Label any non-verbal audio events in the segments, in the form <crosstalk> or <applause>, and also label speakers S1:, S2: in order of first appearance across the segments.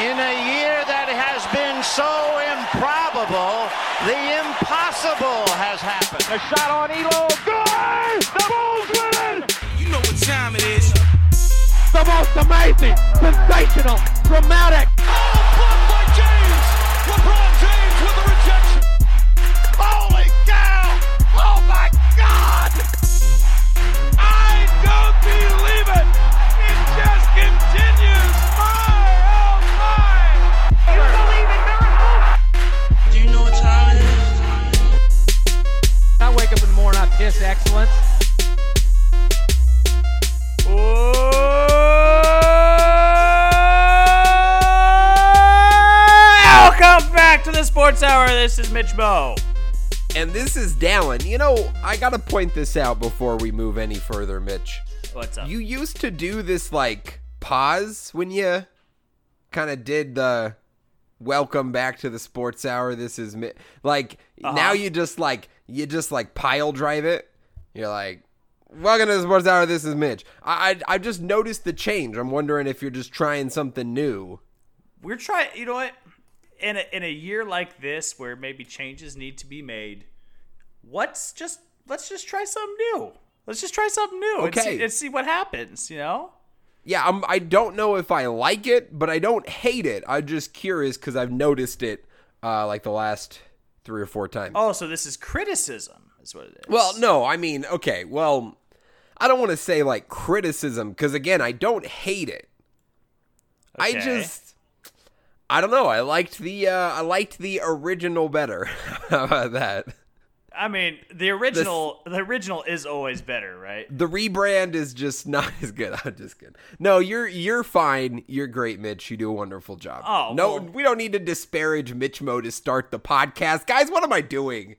S1: In a year that has been so improbable, the impossible has happened.
S2: A shot on Ehlo. Good! The Bulls win it!
S3: You know what time it is.
S2: The most amazing, sensational, dramatic.
S3: I
S4: excellence.
S5: Welcome back to the Sports Hour. This is Mitch Mo.
S6: And this is Dallen. You know, I gotta point this out before we move any further, Mitch.
S5: What's up?
S6: You used to do this like pause when you kind of did the welcome back to the sports hour. This is Mi-. like now uh-huh. you just like you just like pile drive it. You're like, welcome to the sports hour. This is Mitch. I I, I just noticed the change. I'm wondering if you're just trying something new.
S5: We're trying. You know what? In a, in a year like this, where maybe changes need to be made, what's just let's just try something new. Let's just try something new and, see,
S6: Okay.
S5: and see what happens. You know?
S6: Yeah, I'm, I don't know if I like it, but I don't hate it. I'm just curious because I've noticed it uh, like the last three or four times.
S5: Oh, so this is criticism, is what it is.
S6: Well, no, I mean, okay, well, I don't want to say like criticism because again, I don't hate it. I just, I don't know. I liked the, uh, I liked the original better. <laughs> How about that?
S5: I mean, the original the original is always better, right?
S6: The rebrand is just <laughs> not as good. I'm just kidding. No, you're you're fine. You're great, Mitch. You do a wonderful job.
S5: Oh,
S6: no,
S5: well-
S6: we don't need to disparage Mitch Mo to start the podcast, guys. What am I doing?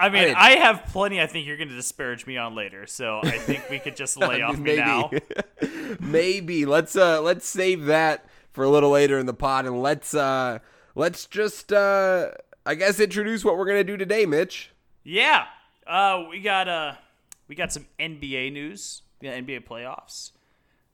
S5: I mean,
S6: I-
S5: I have plenty. I think you're going to disparage me on later, so I think we could just <laughs> lay off me now. <laughs>
S6: maybe let's uh let's save that for a little later in the pod and let's uh let's just uh I guess introduce what we're gonna do today, Mitch.
S5: Yeah. Uh, we got uh, we got some NBA news. Got NBA playoffs.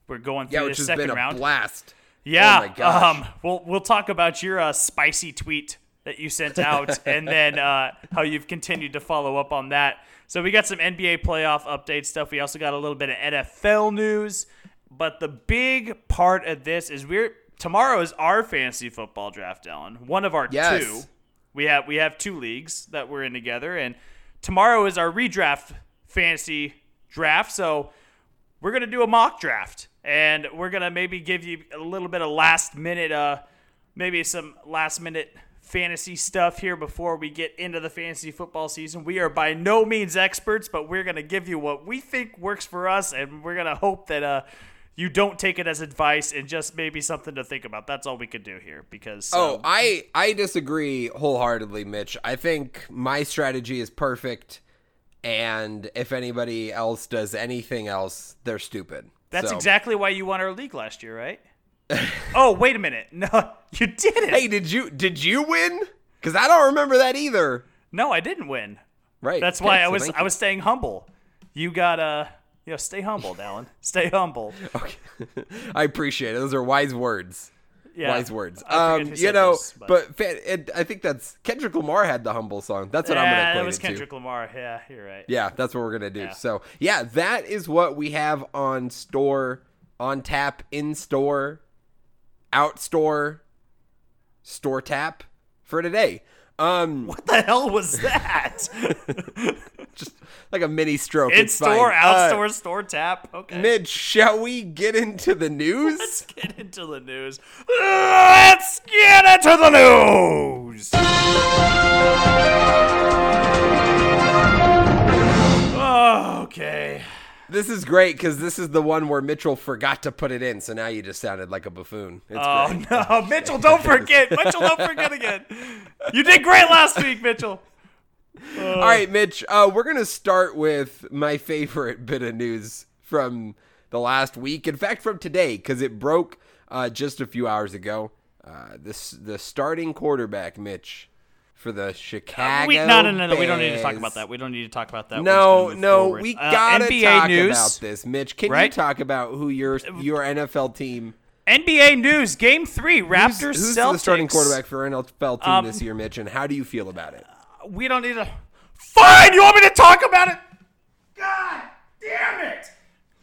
S5: We're going through
S6: Yeah,
S5: the
S6: which
S5: second
S6: been a
S5: round.
S6: blast.
S5: yeah.
S6: Oh.
S5: Um, we'll we'll talk about your uh, spicy tweet that you sent out, <laughs> and then uh, how you've continued to follow up on that. So we got some NBA playoff update stuff. We also got a little bit of NFL news. But the big part of this is we're tomorrow is our fantasy football draft, Dallen. One of our
S6: Yes.
S5: two. We have we have two leagues that we're in together, and tomorrow is our redraft fantasy draft. So we're gonna do a mock draft, and we're gonna maybe give you a little bit of last minute, uh, maybe some last minute fantasy stuff here before we get into the fantasy football season. We are by no means experts, but we're gonna give you what we think works for us, and we're gonna hope that uh. You don't take it as advice and just maybe something to think about. That's all we could do here because
S6: Oh,
S5: um,
S6: I I disagree wholeheartedly, Mitch. I think my strategy is perfect, and if anybody else does anything else, they're stupid.
S5: That's
S6: So-
S5: exactly why you won our league last year, right? <laughs> oh, wait a minute. No, <laughs> you didn't.
S6: Hey, did you did you win? Because I don't remember that either.
S5: No, I didn't win.
S6: Right.
S5: That's
S6: okay,
S5: why I was I was staying humble. You got to you know, stay humble, Alan. Stay humble. <laughs>
S6: you. <laughs> I appreciate it. Those are wise words.
S5: Yeah.
S6: wise words. Um, you know,
S5: this,
S6: but, fa- it, I think that's Kendrick Lamar had the humble song. That's what I'm gonna equate
S5: that was Kendrick
S6: to.
S5: Lamar. Yeah, you're right.
S6: Yeah, that's what we're gonna do.
S5: Yeah.
S6: So yeah, that is what we have on store, on tap, in store, out store, store tap for today. Um,
S5: What the hell was that? <laughs>
S6: like a mini stroke.
S5: In
S6: it's fine.
S5: store, out
S6: Uh,
S5: store, store tap. Okay.
S6: Mitch, shall we get into the <laughs> news?
S5: Let's get into the news. Let's get into the news. Okay.
S6: This is great because this is the one where Mitchell forgot to put it in, so now you just sounded like a buffoon. It's
S5: Oh
S6: great.
S5: no, Mitchell! Don't forget, Mitchell! Don't forget again. You did great last week, Mitchell.
S6: All right, Mitch. Uh, we're gonna start with my favorite bit of news from the last week. In fact, from today, because it broke uh, just a few hours ago. Uh, this the starting quarterback, Mitch, for the Chicago.
S5: We, no, no, no, no. We don't need to talk about that. We don't need to talk about that.
S6: No,
S5: just gonna move
S6: no,
S5: forward.
S6: we
S5: Uh,
S6: gotta
S5: NBA
S6: talk
S5: news.
S6: about this, Mitch. Can you talk about who your your NFL team
S5: NBA news: Game three, Raptors
S6: Who's, who's
S5: Celtics.
S6: the starting quarterback for NFL team
S5: Um,
S6: this year, Mitch? And how do you feel about it?
S5: We don't need to. Fine, you want me to talk about it? God damn it!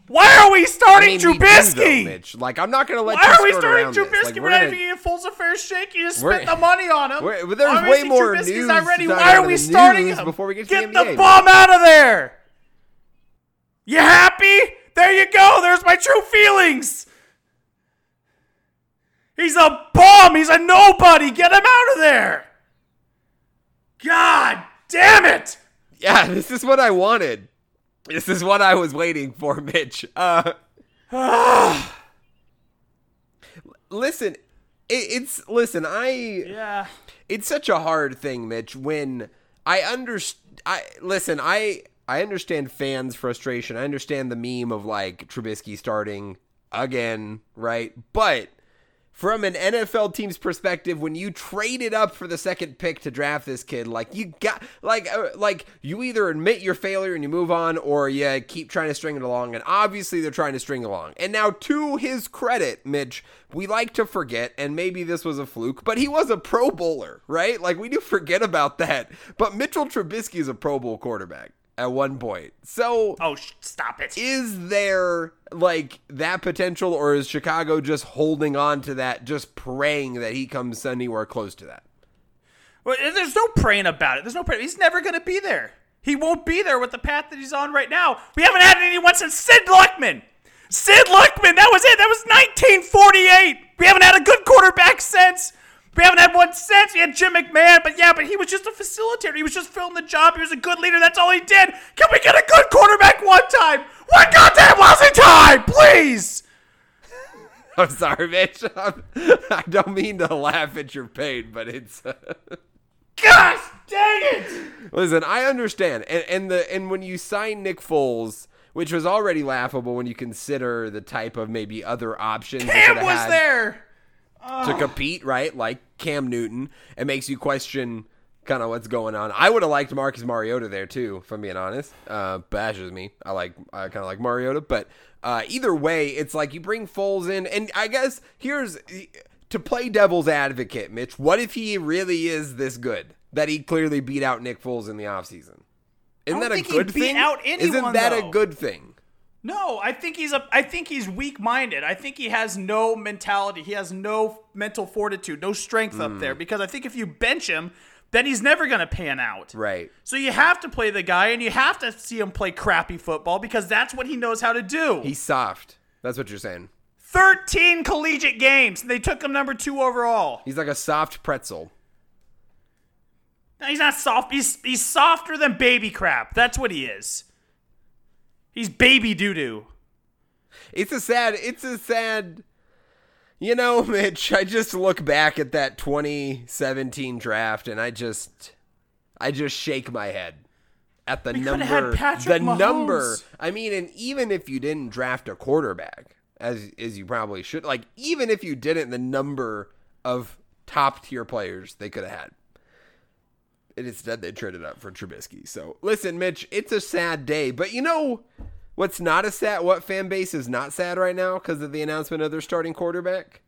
S5: Why are we starting
S6: I
S5: starting
S6: mean, we do, though, Mitch. Like, I'm not gonna let
S5: Why
S6: you
S5: are we starting
S6: around.
S5: Trubisky?
S6: Like,
S5: we're
S6: we're
S5: not
S6: gonna-
S5: even giving full a fair shake. You just spent the money on him.
S6: But there's way more
S5: Trubisky's
S6: news
S5: not ready.
S6: to
S5: Why are we starting him?
S6: before we get to the
S5: Get the bomb out of there. You happy? There you go. There's my true feelings. He's a bomb. He's a nobody. Get him out of there. God damn it.
S6: Yeah, <laughs> this is what I wanted. This is what I was waiting for, Mitch. Uh, <sighs> listen, it, it's listen. I
S5: Yeah.
S6: it's such a hard thing, Mitch. When I understand, I listen. I I understand fans' frustration. I understand the meme of like Trubisky starting again, right? But from an NFL team's perspective, when you traded up for the second pick to draft this kid, like you got, like, uh, like you either admit your failure and you move on, or you keep trying to string it along. And obviously, they're trying to string along. And now, to his credit, Mitch, we like to forget, and maybe this was a fluke, but he was a Pro Bowler, right? Like we do forget about that. But Mitchell Trubisky is a Pro Bowl quarterback at one point, so
S5: Oh, sh- stop it.
S6: is there like that potential or is chicago just holding on to that just praying that he comes anywhere close to that
S5: Well, there's no praying about it. There's no praying. He's never going to be there. He won't be there with the path that he's on right now. We haven't had anyone since Sid Luckman. Sid Luckman, that was it. That was 1948. We haven't had a good quarterback since. We haven't had one since. We had Jim McMahon, but yeah, but he was just a facilitator. He was just filling the job. He was a good leader. That's all he did. Can we get a good quarterback one time? One goddamn lousy time, please. <laughs>
S6: i'm sorry mitch <laughs> I'm, i don't mean to laugh at your pain but it's <laughs>
S5: Gosh dang it.
S6: listen i understand and, and the and when you sign nick foles which was already laughable when you consider the type of maybe other options
S5: Cam was
S6: had.
S5: there.
S6: To compete, right? Like Cam Newton. It makes you question kind of what's going on. I would have liked Marcus Mariota there too, if I'm being honest. Uh, bashes me. I like I kind of like Mariota, but uh, either way, it's like you bring Foles in, and I guess here's to play devil's advocate, Mitch. What if he really is this good that he clearly beat out Nick Foles in the offseason? Isn't that a good thing?
S5: out
S6: Isn't
S5: anyone,
S6: that a good thing?
S5: No, I think he's a. I think he's weak-minded. I think he has no mentality. He has no mental fortitude, no strength up
S6: Hmm.
S5: there. Because I think if you bench him, then he's never going to pan out.
S6: Right.
S5: So you have to play the guy, and you have to see him play crappy football because that's what he knows how to do.
S6: He's soft. That's what you're saying.
S5: Thirteen collegiate games. They took him number two overall.
S6: He's like a soft pretzel.
S5: No, he's not soft. He's he's softer than baby crap. That's what he is. He's baby doo doo.
S6: It's a sad. It's a sad. You know, <laughs> Mitch. I just look back at that 2017 draft, and I just, I just shake my head at the
S5: We
S6: number. the number. I mean, and even if you didn't draft a quarterback, as as you probably should, like even if you didn't, the number of top tier players they could have had. And instead, they traded up for Trubisky. So, listen, Mitch, it's a sad day. But you know what's not a sad? What fan base is not sad right now because of the announcement of their starting quarterback?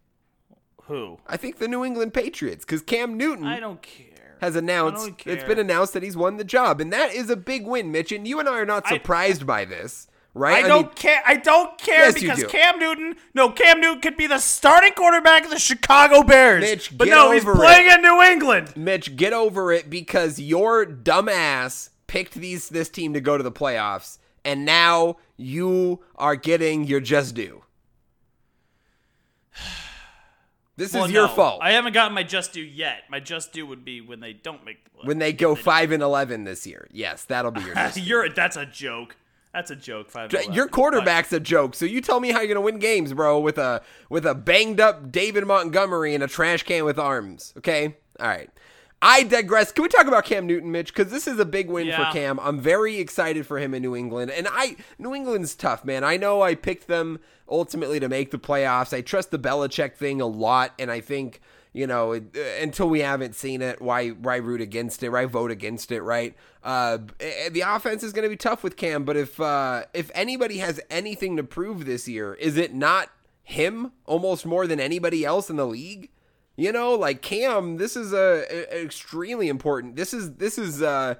S5: Who?
S6: I think the New England Patriots, because Cam Newton
S5: I don't care.
S6: has announced
S5: I don't
S6: been announced that he's won the job, and that is a big win, Mitch. And you and I are not
S5: I-
S6: surprised by this, right?
S5: I don't
S6: mean,
S5: care. I don't care
S6: Yes,
S5: because
S6: do.
S5: Cam Newton. No, Cam Newton could be the starting quarterback of the Chicago Bears.
S6: Mitch,
S5: but
S6: get
S5: no, he's playing
S6: it.
S5: in New England.
S6: Mitch, get over it because your dumbass picked these this team to go to the playoffs, and now you are getting your just due. <sighs> This
S5: Well,
S6: is your
S5: no,
S6: fault.
S5: I haven't gotten my just due yet. My just due would be when they don't make the playoffs.
S6: when they go five and eleven this year, yes, that'll be your. <laughs> just due.
S5: You're that's a joke. That's a joke. Five.
S6: Your
S5: 11.
S6: quarterback's a joke. So you tell me how you're gonna win games, bro, with a with a banged up David Montgomery and a trash can with arms. Okay, all right. I digress. Can we talk about Cam Newton, Mitch? Because this is a big win
S5: Yeah.
S6: for Cam. I'm very excited for him in New England, and I New England's tough, man. I know I picked them ultimately to make the playoffs. I trust the Belichick thing a lot, and I think you know until we haven't seen it, why why root against it? Why vote against it? Right? Uh, the offense is going to be tough with Cam, but if uh, if anybody has anything to prove this year, is it not him almost more than anybody else in the league. You know, like Cam, this is a, a extremely important. This is this is uh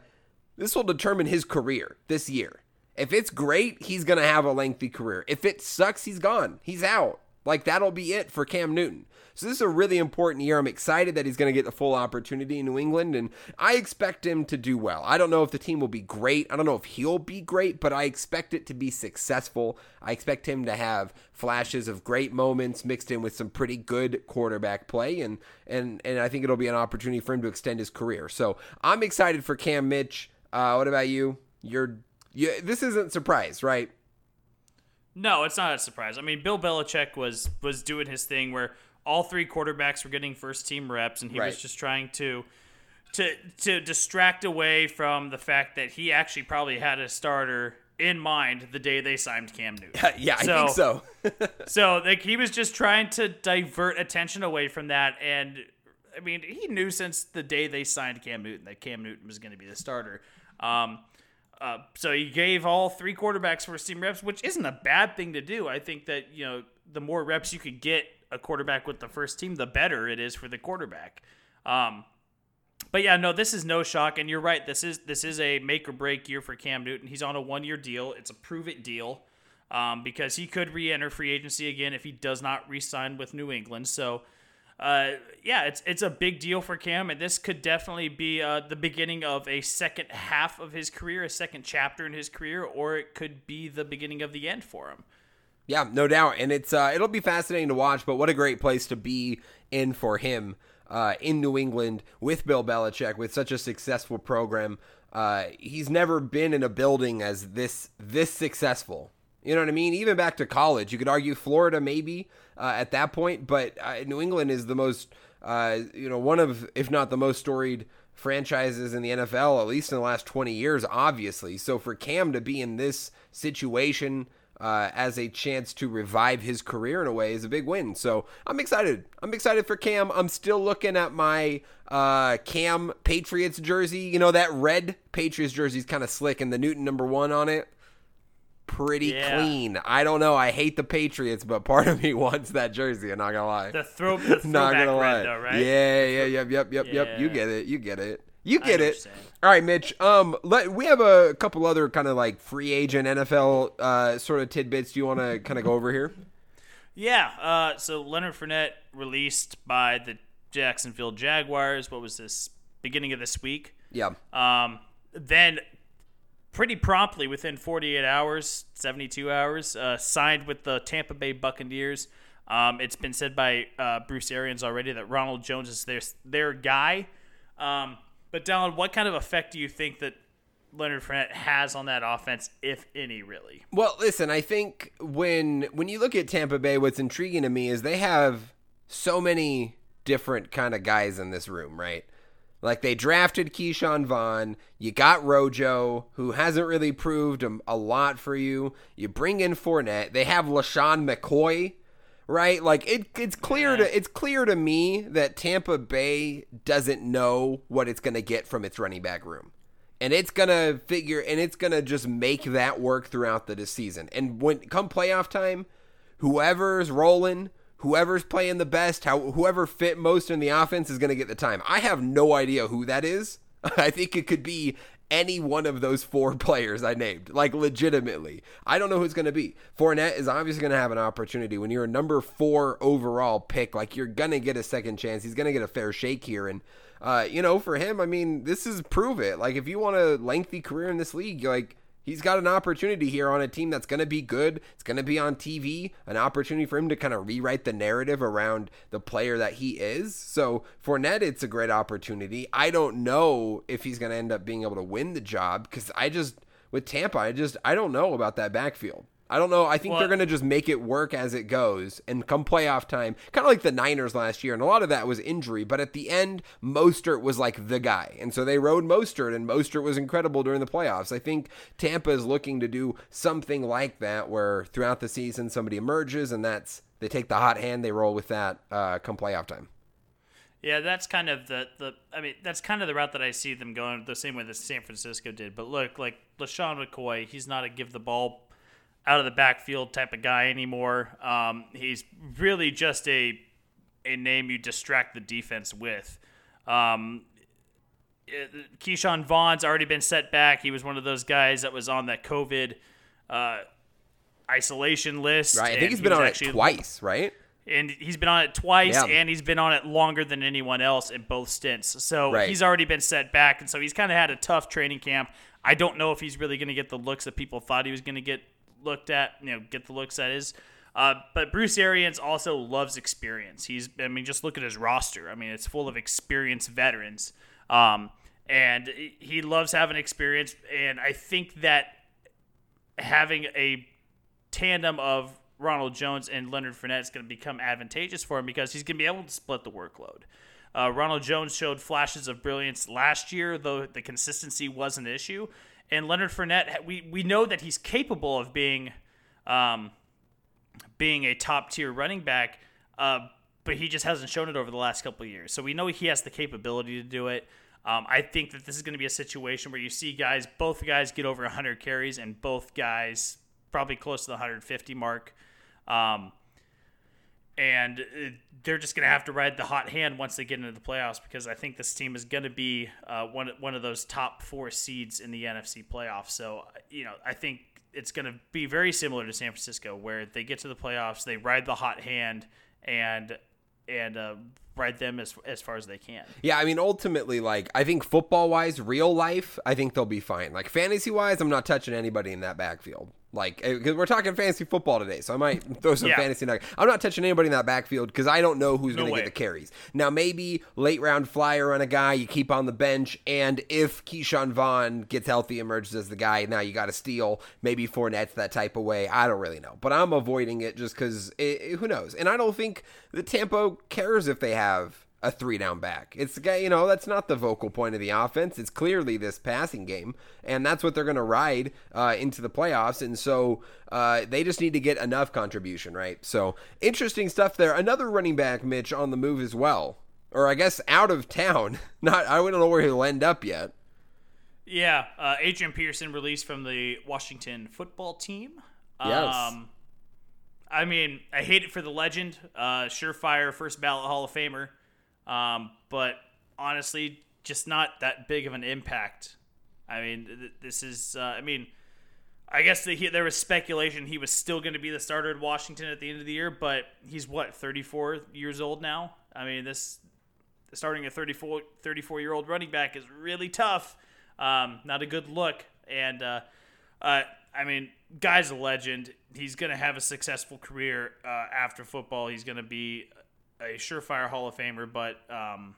S6: this will determine his career this year. If it's great, he's going to have a lengthy career. If it sucks, he's gone. He's out. Like that'll be it for Cam Newton. So this is a really important year. I'm excited that he's going to get the full opportunity in New England, and I expect him to do well. I don't know if the team will be great. I don't know if he'll be great, but I expect it to be successful. I expect him to have flashes of great moments mixed in with some pretty good quarterback play, and and and I think it'll be an opportunity for him to extend his career. So I'm excited for Cam Mitch. Uh, what about you? You're you, this isn't surprise, right?
S5: No, it's not a surprise. I mean, Bill Belichick was was doing his thing where all three quarterbacks were getting first team reps, and he
S6: Right.
S5: was just trying to to to distract away from the fact that he actually probably had a starter in mind the day they signed Cam Newton. <laughs>
S6: yeah, I think so. <laughs>
S5: So like he was just trying to divert attention away from that, and I mean he knew since the day they signed Cam Newton that Cam Newton was going to be the starter. Um, uh, so he gave all three quarterbacks first team reps, which isn't a bad thing to do. I think that you know the more reps you could get a quarterback with the first team, the better it is for the quarterback. Um, but yeah, no, this is no shock, and you're right. This is this is a make or break year for Cam Newton. He's on a one year deal. It's a prove it deal um, because he could re-enter free agency again if he does not re-sign with New England. So, uh, yeah, it's it's a big deal for Cam, and this could definitely be uh, the beginning of a second half of his career, a second chapter in his career, or it could be the beginning of the end for him.
S6: Yeah, no doubt, and it's uh, it'll be fascinating to watch. But what a great place to be in for him uh, in New England with Bill Belichick with such a successful program. Uh, he's never been in a building as this this successful. You know what I mean? Even back to college, you could argue Florida maybe uh, at that point, but uh, New England is the most uh, you know one of if not the most storied franchises in the NFL, at least in the last 20 years, obviously. So for Cam to be in this situation uh, as a chance to revive his career in a way is a big win. So I'm excited. I'm excited for Cam. I'm still looking at my uh, Cam Patriots jersey. You know, that red Patriots jersey is kind of slick and the Newton number one on it. Pretty
S5: Yeah.
S6: clean. I don't know. I hate the Patriots, but part of me <laughs> wants that jersey. I'm not gonna lie.
S5: The throw, the throwback <laughs>
S6: not gonna lie.
S5: though, right?
S6: Yeah, yeah, yep, yep, yep, yep. You get it. You get it. You get it. All right, Mitch. Um, let, we have a couple other kind of like free agent NFL uh, sort of tidbits. Do you want to kind of go over here?
S5: Yeah. Uh, so Leonard Fournette released by the Jacksonville Jaguars. What was this? Beginning of this week.
S6: Yeah.
S5: Um, then, pretty promptly, within 48 hours, 72 hours, uh, signed with the Tampa Bay Buccaneers. Um, it's been said by uh, Bruce Arians already that Ronald Jones is their their guy. Um, but Dallen, what kind of effect do you think that Leonard Fournette has on that offense, if any, really?
S6: Well, listen, I think when when you look at Tampa Bay, what's intriguing to me is they have so many different kind of guys in this room, right? Like they drafted Ke'Shawn Vaughn, you got Rojo, who hasn't really proved a, a lot for you. You bring in Fournette. They have LeSean McCoy, right? Like it, it's clear to it's clear to me that Tampa Bay doesn't know what it's going to get from its running back room and it's gonna figure and it's gonna just make that work throughout the season. And when come playoff time, whoever's rolling, whoever's playing the best, how whoever fit most in the offense is gonna get the time. I have no idea who that is. <laughs> I think it could be any one of those four <laughs> players I named, like legitimately. I don't know who's going to be. Fournette is obviously going to have an opportunity when you're a number four overall pick. Like you're going to get a second chance. He's going to get a fair shake here, and uh, you know, for him, I mean, this is prove it. Like if you want a lengthy career in this league, like he's got an opportunity here on a team that's going to be good. It's going to be on TV, an opportunity for him to kind of rewrite the narrative around the player that he is. So Fournette, it's a great opportunity. I don't know if he's going to end up being able to win the job because I just with Tampa, I just I don't know about that backfield. I don't know. I think
S5: Well-
S6: they're going to just make it work as it goes. And come playoff time, kind of like the Niners last year. And a lot of that was injury. But at the end, Mostert was like the guy. And so they rode Mostert, and Mostert was incredible during the playoffs. I think Tampa is looking to do something like that where throughout the season somebody emerges and that's they take the hot hand, they roll with that uh, come playoff time.
S5: Yeah, that's kind of the, the I mean, that's kind of the route that I see them going the same way that San Francisco did. But look, like LeSean McCoy, he's not a give the ball out of the backfield type of guy anymore. Um, he's really just a a name you distract the defense with. Um, it- Ke'Shawn Vaughn's already been set back. He was one of those guys that was on that COVID uh, isolation list.
S6: Right. I think he's
S5: he
S6: been on
S5: actually-
S6: it twice, right?
S5: and he's been on it twice,
S6: Yeah.
S5: and he's been on it longer than anyone else in both stints. So
S6: Right.
S5: he's already been set back, and so he's kind of had a tough training camp. I don't know if he's really going to get the looks that people thought he was going to get looked at. You know, get the looks that is. Uh, but Bruce Arians also loves experience. He's, I mean, just look at his roster. I mean, it's full of experienced veterans, um, and he loves having experience. And I think that having a tandem of Ronald Jones and Leonard Fournette is going to become advantageous for him because he's going to be able to split the workload. Uh, Ronald Jones showed flashes of brilliance last year, though the consistency was an issue. And Leonard Fournette, we, we know that he's capable of being um, being a top tier running back, uh, but he just hasn't shown it over the last couple of years. So we know he has the capability to do it. Um, I think that this is going to be a situation where you see guys, both guys get over 100 carries, and both guys probably close to the 150 mark. Um, and uh, they're just going to have to ride the hot hand once they get into the playoffs because I think this team is going to be uh, one one of those top four seeds in the NFC playoffs. So you know, I think it's going to be very similar to San Francisco, where they get to the playoffs, they ride the hot hand, and and uh, ride them as as far as they can.
S6: Yeah, I mean, ultimately, like, I think football wise, real life, I think they'll be fine. Like, fantasy wise, I'm not touching anybody in that backfield. Like, eh, because we're talking fantasy football today, so I might <laughs> throw some
S5: Yeah.
S6: fantasy. nugget. I'm not touching anybody in that backfield because I don't know who's
S5: No
S6: going to get the carries. Now, maybe late round flyer on a guy you keep on the bench, and if Ke'Shawn Vaughn gets healthy, emerges as the guy, now you got to steal. Maybe Fournette's that type of way. I don't really know, but I'm avoiding it just because eh, eh, who knows. And I don't think the Tampa cares if they have a three down back. It's you know, that's not the vocal point of the offense. It's clearly this passing game, and that's what they're going to ride uh, into the playoffs. And so uh, they just need to get enough contribution, right? So interesting stuff there. Another running back, Mitch, on the move as well, or I guess out of town. <laughs> Not, I don't know where he'll end up yet.
S5: Yeah, uh, Adrian Peterson released from the Washington football team.
S6: Yes.
S5: Um, I mean, I hate it for the legend, uh, surefire first ballot Hall of Famer, um, but honestly, just not that big of an impact. I mean, th- this is, uh, I mean, I guess that he, there was speculation he was still going to be the starter at Washington at the end of the year, but he's what 34 years old now. I mean, this starting a 34 34 year old running back is really tough. Um, not a good look. And uh, uh, I mean, guy's a legend. He's going to have a successful career uh, after football. He's going to be a surefire Hall of Famer. But um,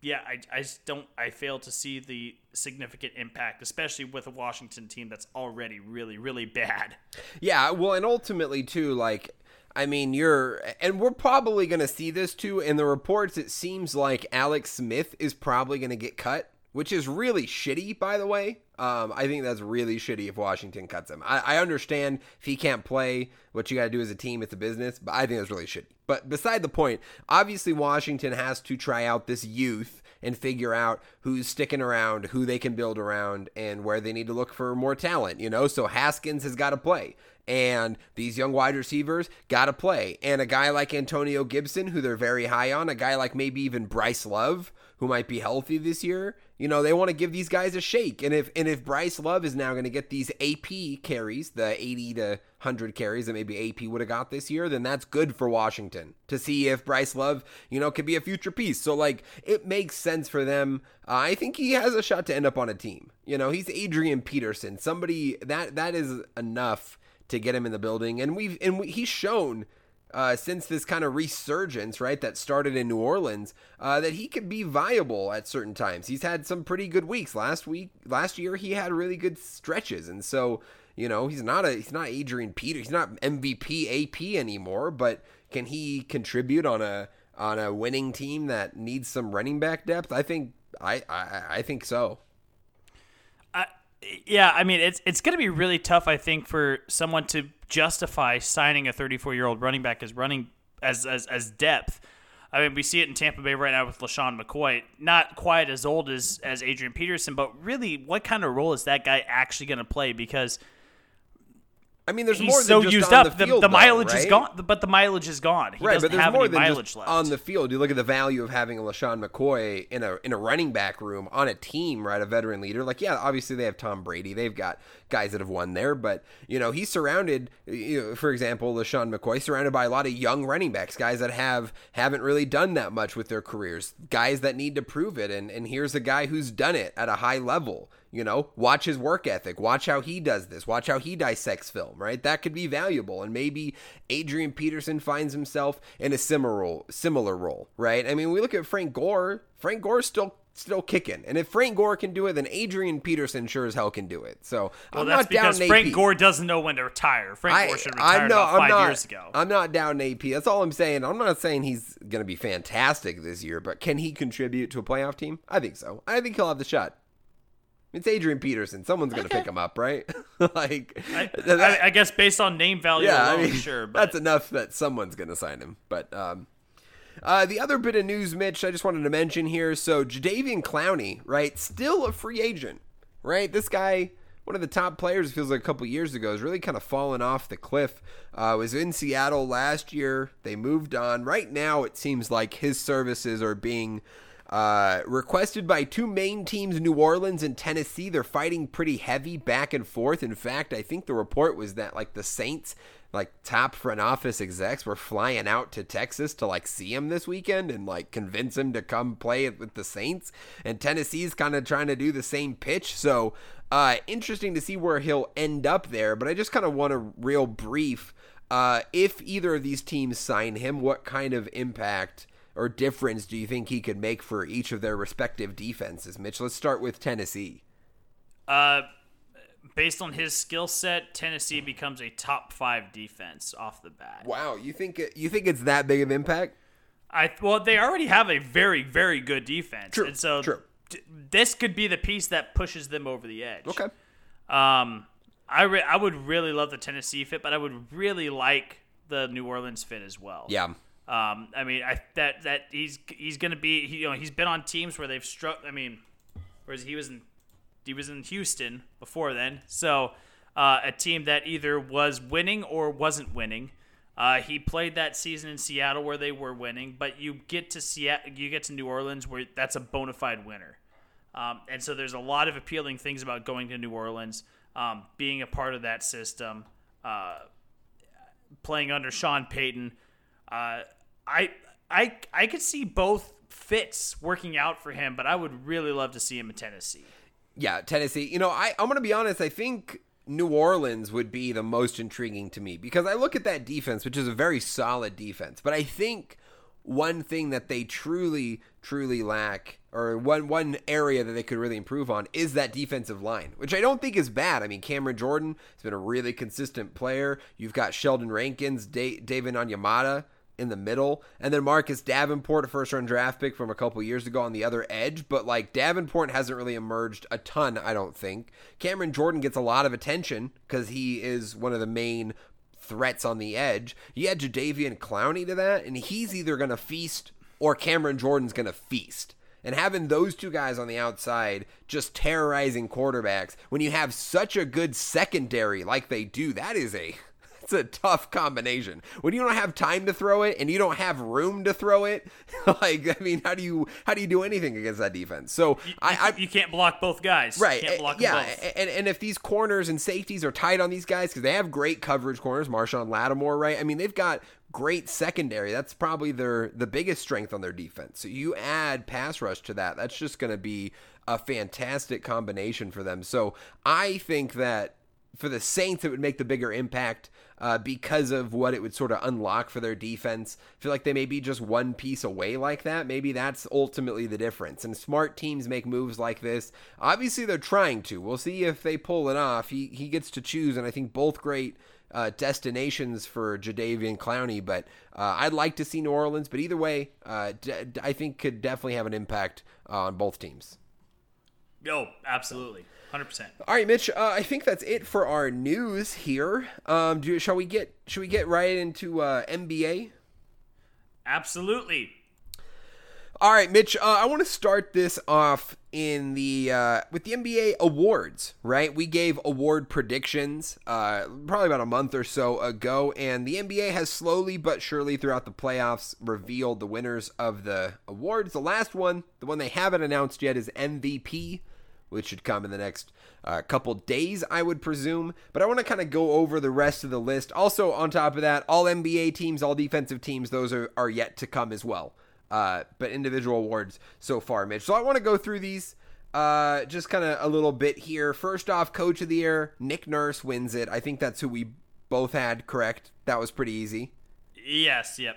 S5: yeah, I, I don't. I fail to see the significant impact, especially with a Washington team that's already really, really bad.
S6: Yeah, well, and ultimately too, like I mean, you're, and we're probably going to see this too in the reports. It seems like Alex Smith is probably going to get cut, which is really shitty, by the way. Um, I think that's really shitty if Washington cuts him. I, I understand if he can't play, what you got to do as a team, it's a business, but I think that's really shitty. But beside the point, obviously Washington has to try out this youth and figure out who's sticking around, who they can build around, and where they need to look for more talent, you know? So Haskins has got to play. And these young wide receivers got to play. And a guy like Antonio Gibson, who they're very high on, a guy like maybe even Bryce Love, who might be healthy this year, you know, they want to give these guys a shake. And if and if Bryce Love is now going to get these AP carries, the 80 to 100 carries that maybe AP would have got this year, then that's good for Washington to see if Bryce Love, you know, could be a future piece. So like it makes sense for them. Uh, I think he has a shot to end up on a team. You know, he's Adrian Peterson, somebody that that is enough to get him in the building, and we've and we, he's shown. Uh, since this kind of resurgence, right, that started in New Orleans, uh, that he could be viable at certain times. He's had some pretty good weeks. Last week, last year, he had really good stretches, and so you know he's not a he's not Adrian Peter, he's not MVP AP anymore. But can he contribute on a on a winning team that needs some running back depth? I think I I, I think so.
S5: Yeah, I mean it's it's going to be really tough, I think, for someone to justify signing a 34 year old running back as running as, as as depth. I mean, we see it in Tampa Bay right now with LeSean McCoy. Not quite as old as as Adrian Peterson, but really, what kind of role is that guy actually going to play? Because
S6: I mean, there's
S5: he's
S6: more than
S5: so
S6: just
S5: used
S6: on
S5: up.
S6: the field,
S5: the,
S6: though,
S5: mileage is gone, but the mileage is gone. He
S6: right,
S5: doesn't
S6: but there's
S5: have
S6: more
S5: any
S6: than
S5: mileage
S6: just
S5: left.
S6: on the field. You look at the value of having a LeSean McCoy in a in a running back room on a team, right? A veteran leader. Like, yeah, obviously they have Tom Brady. They've got guys that have won there, but you know, he's surrounded. You know, for example, LeSean McCoy surrounded by a lot of young running backs, guys that have haven't really done that much with their careers, guys that need to prove it. And and here's a guy who's done it at a high level. You know, watch his work ethic. Watch how he does this. Watch how he dissects film, right? That could be valuable. And maybe Adrian Peterson finds himself in a similar role, similar role, right? I mean, we look at Frank Gore. Frank Gore's still still kicking. And if Frank Gore can do it, then Adrian Peterson sure as hell can do it. So
S5: well,
S6: I'm
S5: that's
S6: not
S5: because
S6: down
S5: Frank
S6: AP.
S5: Gore doesn't know when to retire. Frank Gore should
S6: not,
S5: about 5
S6: I'm not,
S5: years ago.
S6: I'm not down AP. That's all I'm saying. I'm not saying he's going to be fantastic this year, but can he contribute to a playoff team? I think so. I think he'll have the shot. It's Adrian Peterson. Someone's going to pick him up, right? <laughs> like,
S5: I,
S6: that-
S5: I, I guess based on name value
S6: yeah,
S5: alone,
S6: I mean,
S5: sure. <laughs> But
S6: that's enough that someone's going to sign him. But um, uh, the other bit of news, Mitch, I just wanted to mention here. So Jadeveon Clowney, right, still a free agent, right? This guy, one of the top players, it feels like a couple years ago, has really kind of fallen off the cliff. Uh, was in Seattle last year. They moved on. Right now, it seems like his services are being uh, requested by two main teams, New Orleans and Tennessee. They're fighting pretty heavy back and forth. In fact, I think the report was that like the Saints, like top front office execs, were flying out to Texas to like see him this weekend and like convince him to come play with the Saints. And Tennessee's kind of trying to do the same pitch. So uh, interesting to see where he'll end up there. But I just kind of want a real brief. Uh, if either of these teams sign him, what kind of impact or difference do you think he could make for each of their respective defenses? Mitch, let's start with Tennessee.
S5: uh, based on his skill set, Tennessee becomes a top five defense off the bat.
S6: Wow, you think it, you think it's that big of impact?
S5: I well, they already have a very very good defense,
S6: True,
S5: and so
S6: true.
S5: d- this could be the piece that pushes them over the edge.
S6: Okay.
S5: Um, I re- I would really love the Tennessee fit, but I would really like the New Orleans fit as well.
S6: Yeah.
S5: Um, I mean, I that that he's he's gonna be he, you know he's been on teams where they've struck. I mean, whereas he was in he was in Houston before then, so uh, a team that either was winning or wasn't winning. Uh, he played that season in Seattle where they were winning, but you get to Seattle, you get to New Orleans where that's a bona fide winner. Um, and so there's a lot of appealing things about going to New Orleans, um, being a part of that system, uh, playing under Sean Payton. Uh, I I I could see both fits working out for him, but I would really love to see him in Tennessee.
S6: Yeah, Tennessee. You know, I I'm gonna be honest. I think New Orleans would be the most intriguing to me because I look at that defense, which is a very solid defense, but I think one thing that they truly truly lack or one one area that they could really improve on is that defensive line, which I don't think is bad. I mean, Cameron Jordan has been a really consistent player. You've got Sheldon Rankins, da- David Onyemata in the middle, and then Marcus Davenport, a first round draft pick from a couple years ago on the other edge. But like Davenport hasn't really emerged a ton, I don't think. Cameron Jordan gets a lot of attention because he is one of the main threats on the edge. You add Jadeveon Clowney to that, and he's either going to feast or Cameron Jordan's going to feast. And having those two guys on the outside just terrorizing quarterbacks when you have such a good secondary like they do, that is a it's a tough combination. When you don't have time to throw it and you don't have room to throw it, <laughs> like I mean, how do you how do you do anything against that defense? So I, I
S5: you can't block both guys.
S6: Right.
S5: You can't eh, block
S6: yeah.
S5: them both.
S6: And, and if these corners and safeties are tight on these guys, because they have great coverage corners, Marshon Lattimore, right? I mean, they've got great secondary. That's probably their the biggest strength on their defense. So you add pass rush to that, that's just going to be a fantastic combination for them. So I think that for the Saints, it would make the bigger impact uh, because of what it would sort of unlock for their defense. I feel like they may be just one piece away like that. Maybe that's ultimately the difference. And smart teams make moves like this. Obviously, they're trying to. We'll see if they pull it off. He he gets to choose, and I think both great. Uh, destinations for Jadeveon Clowney, but uh, I'd like to see New Orleans. But either way, uh, d- I think could definitely have an impact on both teams.
S5: Oh, absolutely, hundred percent.
S6: All right, Mitch. Uh, I think that's it for our news here. Um, do shall we get shall we get right into uh, NBA?
S5: Absolutely.
S6: All right, Mitch. Uh, I want to start this off in the uh, with the NBA awards, right? We gave award predictions uh, probably about a month or so ago, and the NBA has slowly but surely throughout the playoffs revealed the winners of the awards. The last one, the one they haven't announced yet, is MVP, which should come in the next uh, couple days, I would presume. But I want to kind of go over the rest of the list. Also, on top of that, all NBA teams, all defensive teams, those are, are yet to come as well uh, but individual awards so far, Mitch. So I want to go through these uh, just kind of a little bit here. First off, Coach of the Year, Nick Nurse wins it. I think that's who we both had, correct? That was pretty easy.
S5: Yes, yep.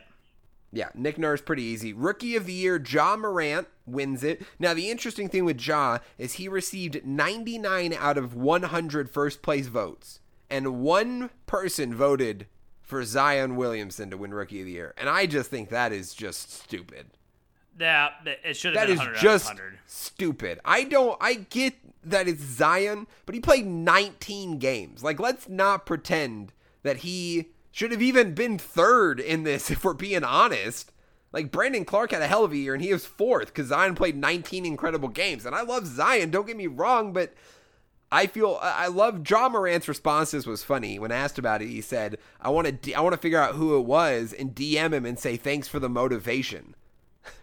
S6: Yeah, Nick Nurse, pretty easy. Rookie of the Year, Ja Morant wins it. Now, the interesting thing with Ja is he received 99 out of 100 first place votes, and one person voted for Zion Williamson to win Rookie of the Year, and I just think that is just stupid.
S5: Yeah, it should have
S6: That
S5: been
S6: is just
S5: out of 100.
S6: stupid. I don't. I get that it's Zion, but he played 19 games. Like, let's not pretend that he should have even been third in this. <laughs> If we're being honest, like Brandon Clarke had a hell of a year, and he was fourth because Zion played 19 incredible games. And I love Zion. Don't get me wrong, but I feel I love Ja Morant's responses was funny when asked about it. He said, "I want to I want to figure out who it was and DM him and say thanks for the motivation." <laughs>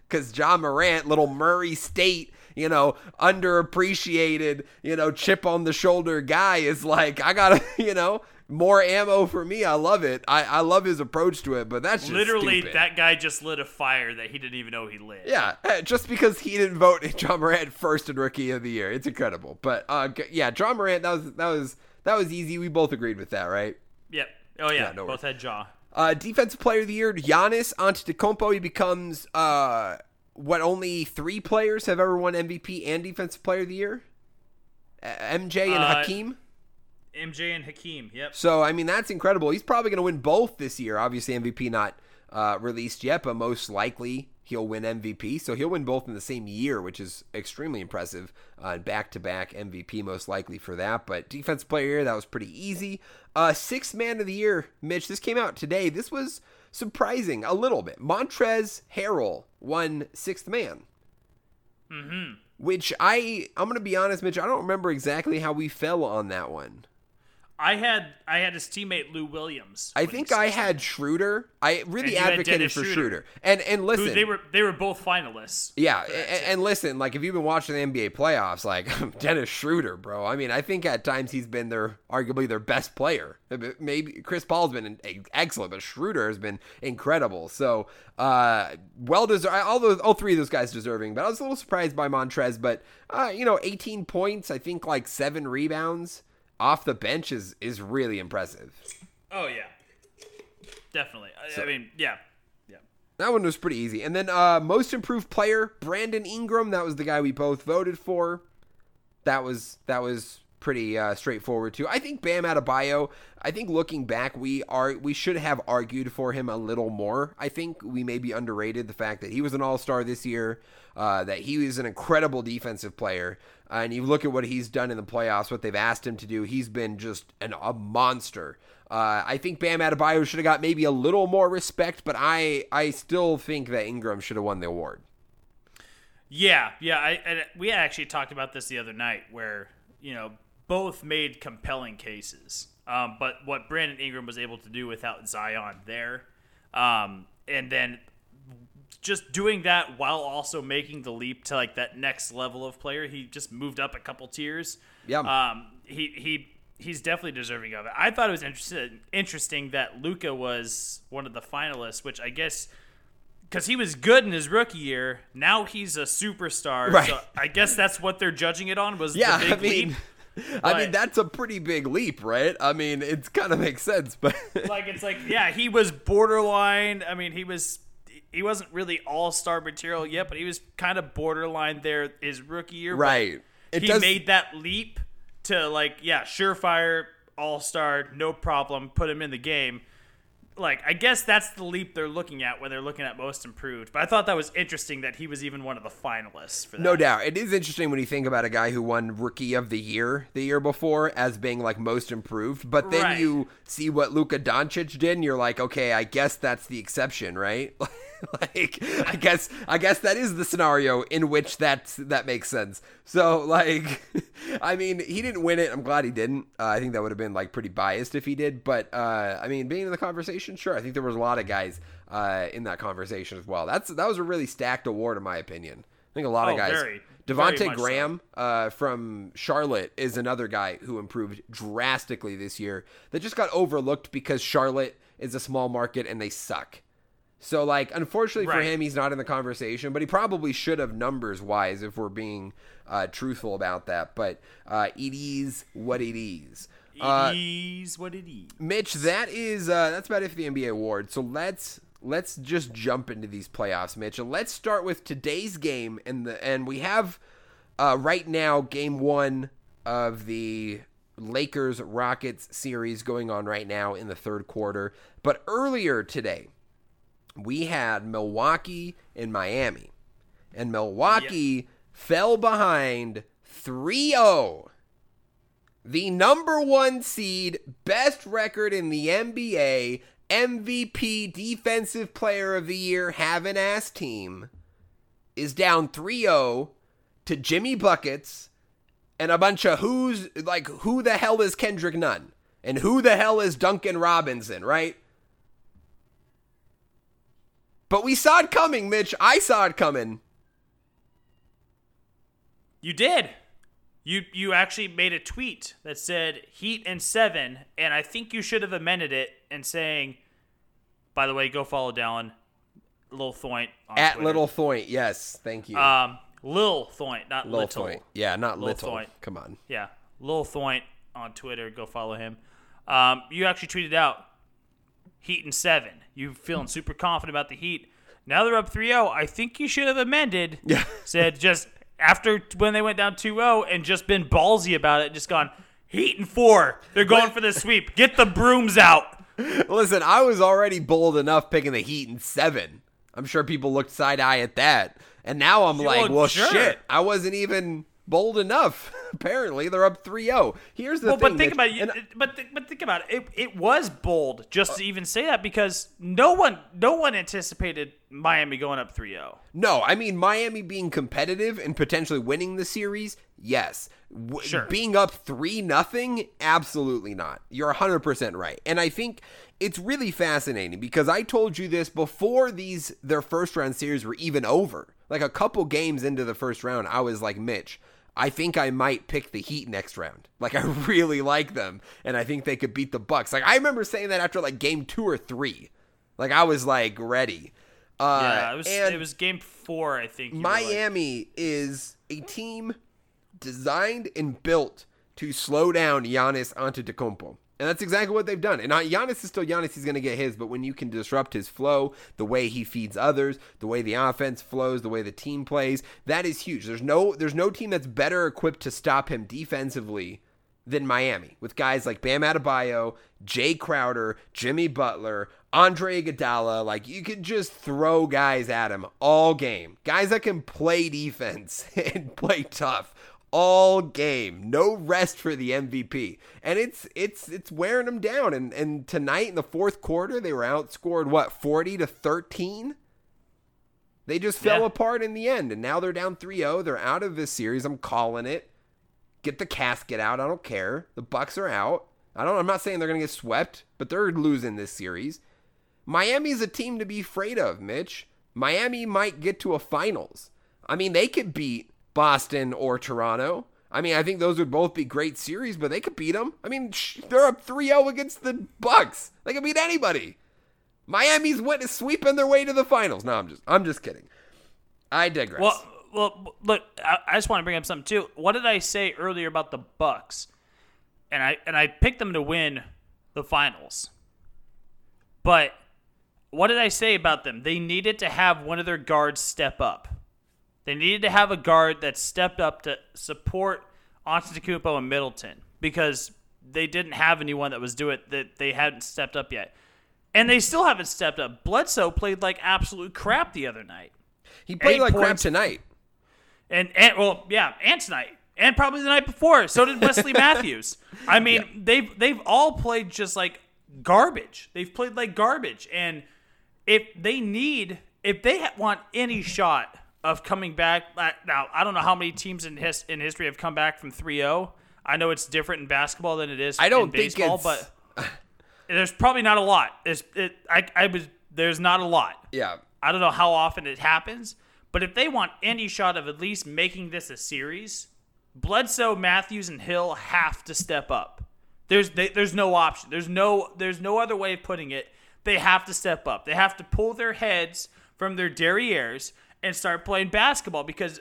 S6: Because Ja Morant, little Murray State, you know, underappreciated, you know, chip on the shoulder guy is like, I gotta, <laughs> you know, more ammo for me. I love it. I, I love his approach to it, but that's just
S5: Literally,
S6: stupid.
S5: that guy just lit a fire that he didn't even know he lit.
S6: Yeah, eh, just because he didn't vote in <laughs> Ja Morant first in Rookie of the Year, it's incredible. But uh, yeah, Ja Morant, that was that was that was easy. We both agreed with that, right?
S5: Yep. Oh yeah,
S6: Yeah, no
S5: both had Ja.
S6: Uh, defensive Player of the Year, Giannis Antetokounmpo. He becomes uh, what only three players have ever won MVP and Defensive Player of the Year. MJ and
S5: Uh,
S6: Hakeem.
S5: MJ and Hakeem. Yep.
S6: So I mean that's incredible. He's probably going to win both this year. Obviously MVP not uh, released yet, but most likely he'll win MVP. So he'll win both in the same year, which is extremely impressive. Uh, Back to back MVP most likely for that. But defense player of the year that was pretty easy. Uh, sixth man of the year, Mitch. This came out today. This was surprising a little bit. Montrezl Harrell won sixth man.
S5: Mm-hmm.
S6: Which I I'm gonna be honest, Mitch. I don't remember exactly how we fell on that one.
S5: I had I had his teammate Lou Williams.
S6: I think I had Schroeder. I really
S5: And you had
S6: advocated for
S5: Schroeder.
S6: Schroeder. And and
S5: Who
S6: listen,
S5: they were they were both finalists.
S6: yeah, and, and listen, like if you've been watching the NBA playoffs, like <laughs> Dennis Schroeder, bro. I mean, I think at times he's been their arguably their best player. Maybe Chris Paul's been excellent, but Schroeder has been incredible. So, uh, well deserved. All those, all three of those guys deserving. But I was a little surprised by Montrezl. But uh, you know, 18 points. I think like seven rebounds off the bench is is really impressive.
S5: Oh yeah, definitely. I, I mean, yeah, yeah.
S6: That one was pretty easy. And then uh most improved player, Brandon Ingram, that was the guy we both voted for. That was that was pretty uh, straightforward too. I think Bam Adebayo, I think looking back we are we should have argued for him a little more. I think we maybe underrated the fact that he was an all-star this year, uh, that he was an incredible defensive player. Uh, and you look at what he's done in the playoffs, what they've asked him to do, he's been just an, a monster. Uh, I think Bam Adebayo should have got maybe a little more respect, but I I still think that Ingram should have won the award.
S5: Yeah, yeah. I, and we actually talked about this the other night, where you know both made compelling cases. Um, but what Brandon Ingram was able to do without Zion there, um, and then just doing that while also making the leap to like that next level of player, he just moved up a couple tiers.
S6: Yeah.
S5: Um, he he he's definitely deserving of it. I thought it was interesting interesting that Luka was one of the finalists, which I guess because he was good in his rookie year. Now he's a superstar.
S6: Right.
S5: So I guess that's what they're judging it on was
S6: Yeah,
S5: the big
S6: I mean,
S5: leap.
S6: I mean that's a pretty big leap, right? I mean, it kind of makes sense, but <laughs>
S5: Like it's like yeah, he was borderline. I mean, he was he wasn't really all star material yet, but he was kind of borderline there his rookie year.
S6: right. It
S5: he
S6: does
S5: made that leap to like yeah, surefire all star, no problem. Put him in the game. Like I guess that's the leap they're looking at when they're looking at most improved. But I thought that was interesting that he was even one of the finalists for that.
S6: No doubt. It is interesting when you think about a guy who won Rookie of the Year the year before as being like most improved, but then
S5: Right.
S6: you see what Luka Doncic did and you're like, okay, I guess that's the exception, right? <laughs> <laughs> like I guess I guess that is the scenario in which that that makes sense. So like <laughs> I mean, he didn't win it. I'm glad he didn't. Uh, I think that would have been like pretty biased if he did, but uh, I mean, being in the conversation, sure. I think there was a lot of guys uh, in that conversation as well. That's that was a really stacked award in my opinion. I think a lot
S5: Oh,
S6: of guys
S5: very,
S6: Devonte Graham uh, from Charlotte is another guy who improved drastically this year that just got overlooked because Charlotte is a small market and they suck. So, like, unfortunately for him, he's not in the conversation, but he probably should have numbers wise if we're being uh, truthful about that. But uh, it is what it is. Uh,
S5: It is what it is.
S6: Mitch, that is uh, that's about it for the NBA award. So let's let's just jump into these playoffs, Mitch. And let's start with today's game, and the and we have uh, right now game one of the Lakers Rockets series going on right now in the third quarter. But earlier today, we had Milwaukee and Miami, and Milwaukee fell behind 3-0 the number one seed, best record in the NBA, MVP, Defensive Player of the Year, having ass team, is down 3 0 to Jimmy Buckets and a bunch of who's like, who the hell is Kendrick Nunn? And who the hell is Duncan Robinson, right? But we saw it coming, Mitch. I saw it coming.
S5: You did. You you actually made a tweet that said Heat and seven, and I think you should have amended it and saying, by the way, go follow Dallen, Lil Thoint on
S6: At
S5: Twitter.
S6: Little Thoint. Yes, thank you.
S5: um Lil Thoint, not
S6: Lil
S5: Little.
S6: Thoint. Yeah, not
S5: Lil
S6: Little.
S5: Thoint.
S6: Come on.
S5: Yeah, Lil Thoint on Twitter. Go follow him. Um, you actually tweeted out Heat and seven. You feeling super confident about the Heat. Now they're up 3-0. I think you should have amended.
S6: Yeah. <laughs>
S5: Said just after when they went down 2-0 and just been ballsy about it. Just gone Heat and four. They're going for the sweep. Get the brooms out. <laughs>
S6: Listen, I was already bold enough picking the Heat in seven. I'm sure people looked side eye at that. And now I'm like,
S5: well,
S6: well,
S5: sure.
S6: shit, I wasn't even bold enough. <laughs> Apparently, they're up 3 0. Here's the
S5: Well,
S6: thing.
S5: but think
S6: Mitch,
S5: about it.
S6: and-
S5: But th- but think about it. it. It was bold just to even say that because no one no one anticipated Miami going up 3-0.
S6: No, I mean Miami being competitive and potentially winning the series. Yes. W-
S5: Sure.
S6: Being up 3 nothing, absolutely not. You're 100% right. And I think it's really fascinating because I told you this before these their first round series were even over. Like a couple games into the first round, I was like, "Mitch, I think I might pick the Heat next round. Like I <laughs> really like them and I think they could beat the Bucks." Like I remember saying that after like game 2 or 3. Like I was like ready. Uh,
S5: Yeah, it was it was game four, I think. were like-
S6: Miami is a team designed and built to slow down Giannis Antetokounmpo. And that's exactly what they've done. And Giannis is still Giannis. He's going to get his. But when you can disrupt his flow, the way he feeds others, the way the offense flows, the way the team plays, that is huge. There's no there's no team that's better equipped to stop him defensively than Miami with guys like Bam Adebayo, Jae Crowder, Jimmy Butler, Andre Iguodala. Like you could just throw guys at him all game. Guys that can play defense <laughs> and play tough all game. No rest for the MVP. And it's it's it's wearing them down. And and tonight in the fourth quarter, they were outscored what, 40 to 13? They just fell
S5: Yeah.
S6: apart in the end. And now they're down 3-0. They're out of this series. I'm calling it. Get the casket out. I don't care. The Bucks are out. I don't I'm not saying they're going to get swept, but they're losing this series. Miami's a team to be afraid of, Mitch. Miami might get to a finals. I mean, they could beat Boston or Toronto. I mean, I think those would both be great series, but they could beat them. I mean, they're up 3-0 against the Bucks. They could beat anybody. Miami's went sweeping their way to the finals. No, I'm just I'm just kidding. I digress.
S5: Well, well, look, I, I just want to bring up something too. What did I say earlier about the Bucks? And I and I picked them to win the finals. But what did I say about them? They needed to have one of their guards step up. They needed to have a guard that stepped up to support Antetokounmpo and Middleton because they didn't have anyone that was doing it that they hadn't stepped up yet. And they still haven't stepped up. Bledsoe played like absolute crap the other night.
S6: he played
S5: eight
S6: like crap tonight.
S5: And, and well, yeah, and tonight, and probably the night before. So did Wesley <laughs> Matthews. I mean, they've they've all played just like garbage. They've played like garbage, and if they need if they want any shot of coming back, now I don't know how many teams in his in history have come back from 3-0. I know it's different in basketball than it is.
S6: I don't
S5: in
S6: think
S5: baseball, but there's probably not a lot. There's it, I I was there's not a lot.
S6: Yeah.
S5: I don't know how often it happens, but if they want any shot of at least making this a series, Bledsoe, Matthews, and Hill have to step up. There's they, there's no option. There's no there's no other way of putting it. They have to step up. They have to pull their heads from their derrieres and start playing basketball because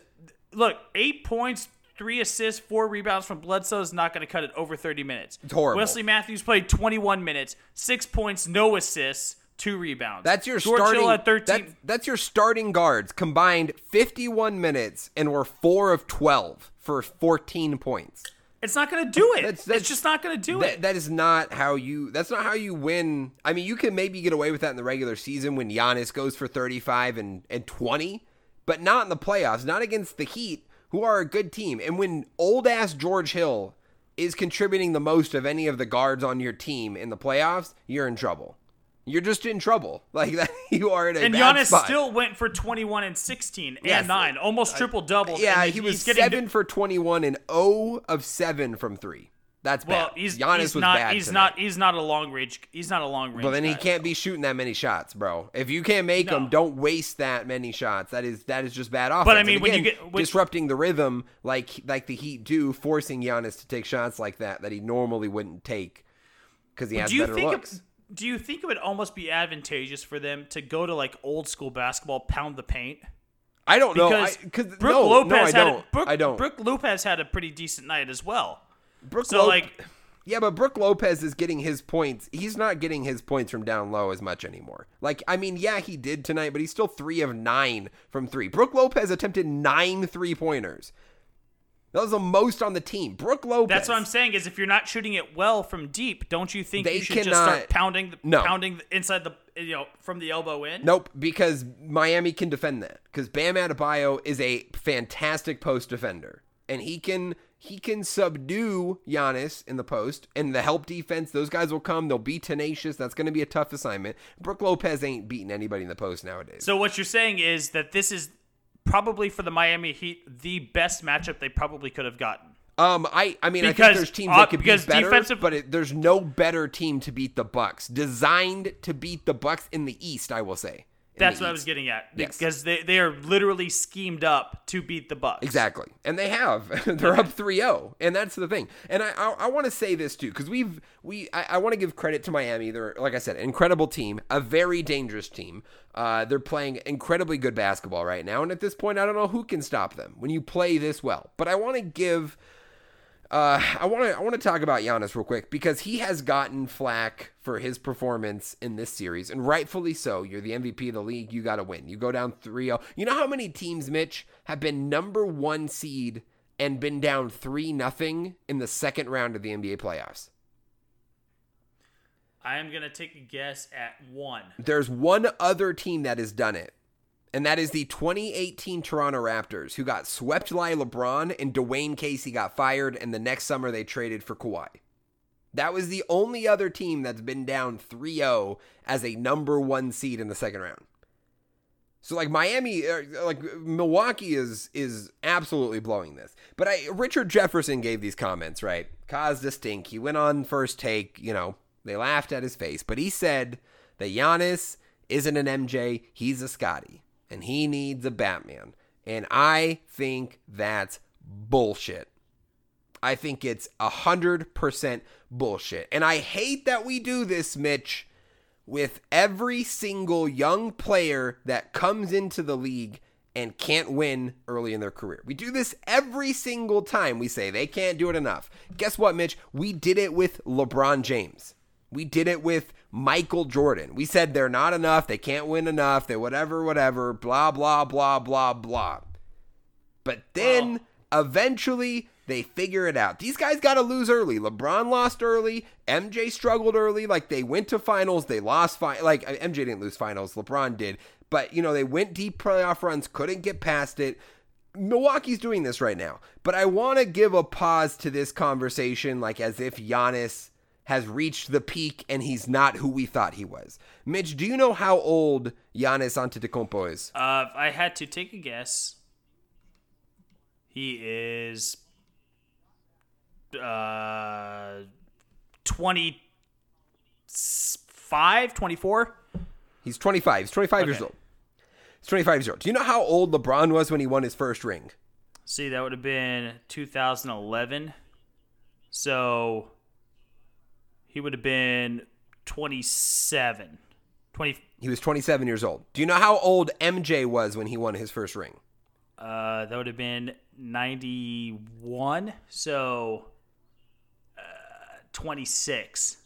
S5: look, eight points, three assists, four rebounds from Bledsoe is not going to cut it over 30 minutes.
S6: It's horrible.
S5: Wesley Matthews played 21 minutes, six points, no assists, two rebounds.
S6: That's your
S5: George
S6: starting.
S5: Hill at 13.
S6: that- that's your starting guards combined 51 minutes and were four of 12 for 14 points.
S5: It's not going to do it.
S6: That's- that's-
S5: it's just not going to do
S6: That,
S5: it.
S6: that is not how you. That's not how you win. I mean, you can maybe get away with that in the regular season when Giannis goes for 35 and and 20, but not in the playoffs. Not against the Heat, who are a good team, and when old ass George Hill is contributing the most of any of the guards on your team in the playoffs, you're in trouble. You're just in trouble. <laughs> Like that, <laughs> you are in a
S5: and
S6: bad
S5: Giannis
S6: spot.
S5: still went for 21 and 16 and
S6: Yes.
S5: 9, almost uh, triple double.
S6: Yeah, he was seven for 21 and 0 of seven from three. That's
S5: Well,
S6: bad.
S5: he's,
S6: Giannis
S5: he's
S6: was
S5: not
S6: bad.
S5: he's
S6: tonight.
S5: not he's not a long range he's not a long range.
S6: But then he
S5: guy.
S6: can't be shooting that many shots, bro. If you can't make
S5: No.
S6: them, don't waste that many shots. That is that is just bad offense.
S5: But I mean,
S6: And
S5: when you
S6: again,
S5: get- when-
S6: disrupting the rhythm like like the Heat do, forcing Giannis to take shots like that that he normally wouldn't take because he has
S5: do you
S6: better
S5: think
S6: looks.
S5: It, do you think it would almost be advantageous for them to go to like old school basketball, pound the paint?
S6: I don't know.
S5: Because
S6: I, cause,
S5: Brooke
S6: no,
S5: Lopez
S6: no, I
S5: had
S6: don't.
S5: A, Brooke,
S6: I don't.
S5: Brooke Lopez had a pretty decent night as well.
S6: Brooke
S5: So
S6: Lop-
S5: like
S6: Yeah, but Brooke Lopez is getting his points. He's not getting his points from down low as much anymore. Like, I mean, yeah, he did tonight, but he's still three of nine from three. Brooke Lopez attempted nine three pointers. That was the most on the team. Brooke Lopez.
S5: That's what I'm saying. Is if you're not shooting it well from deep, don't you think
S6: They
S5: you should just start pounding, the,
S6: No.
S5: pounding the, inside the you know from the elbow in?
S6: Nope, because Miami can defend that. Because Bam Adebayo is a fantastic post defender, and he can he can subdue Giannis in the post and the help defense. Those guys will come. They'll be tenacious. That's going to be a tough assignment. Brooke Lopez ain't beating anybody in the post nowadays.
S5: So what you're saying is that this is probably for the Miami Heat the best matchup they probably could have gotten.
S6: Um, I, I mean, I
S5: Because,
S6: think there's teams
S5: uh,
S6: that could
S5: because
S6: be better,
S5: defensive-
S6: but it, there's no better team to beat the Bucks. Designed to beat the Bucks in the East, I will say.
S5: That's what I was getting at.
S6: Yes.
S5: Because they, they are literally schemed up to beat the Bucks.
S6: Exactly. And they have. <laughs> They're up 3-0. And that's the thing. And I I, I want to say this too, because we've we I, I want to give credit to Miami. They're like I said, an incredible team, a very dangerous team. Uh, they're playing incredibly good basketball right now. And at this point, I don't know who can stop them when you play this well. But I want to give uh, I want to I want to talk about Giannis real quick because he has gotten flack for his performance in this series, and rightfully so. You're the MVP of the league. You got to win. You go down 3-0. You know how many teams, Mitch, have been number one seed and been down three nothing in the second round of the NBA playoffs?
S5: I am going to take a guess at one.
S6: There's one other team that has done it, and that is the 2018 Toronto Raptors, who got swept by LeBron and Dwane Casey got fired, and the next summer they traded for Kawhi. That was the only other team that's been down 3 0 as a number one seed in the second round. So like Miami, uh, like Milwaukee is is absolutely blowing this. But I Richard Jefferson gave these comments right, caused a stink. He went on first take, you know, they laughed at his face, but he said that Giannis isn't an MJ, he's a Scottie, and he needs a Batman. And I think that's bullshit. I think it's a hundred percent bullshit. And I hate that we do this, Mitch, with every single young player that comes into the league and can't win early in their career. We do this every single time. We say they can't do it enough. Guess what, Mitch? We did it with LeBron James. We did it with Michael Jordan. We said they're not enough, they can't win enough, they whatever, whatever, blah, blah, blah, blah, blah. But then eventually they figure it out. These guys got to lose early. LeBron lost early. MJ struggled early. Like they went to finals, they lost. Fi- like uh, MJ didn't lose finals, LeBron did. But you know they went deep playoff runs, couldn't get past it. Milwaukee's doing this right now. But I want to give a pause to this conversation, like as if Giannis has reached the peak and he's not who we thought he was. Mitch, do you know how old Giannis Antetokounmpo is?
S5: Uh, I had to take a guess, he is uh 25, 24.
S6: He's 25. He's 25 years old. He's 25 years old. Do you know how old LeBron was when he won his first ring?
S5: See, that would have been 2011. So he would have been 27. 20
S6: He was 27 years old. Do you know how old MJ was when he won his first ring?
S5: uh that would have been 91. So uh 26.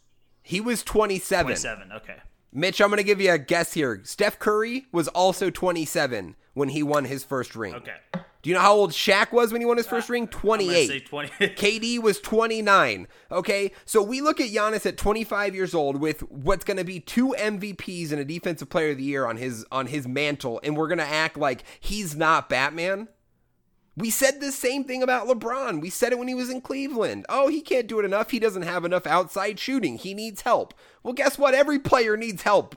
S6: He was 27.
S5: 27. Okay.
S6: Mitch, I'm going to give you a guess here. Steph Curry was also 27 when he won his first ring.
S5: Okay.
S6: Do you know how old Shaq was when he won his first uh, ring?
S5: I'm
S6: 28.
S5: say 20. <laughs>
S6: KD was 29. Okay, so we look at Giannis at 25 years old with what's going to be two MVPs and a Defensive Player of the Year on his on his mantle, and we're going to act like he's not Batman. We said the same thing about LeBron. We said it when he was in Cleveland. Oh, he can't do it enough. He doesn't have enough outside shooting. He needs help. Well, guess what? Every player needs help.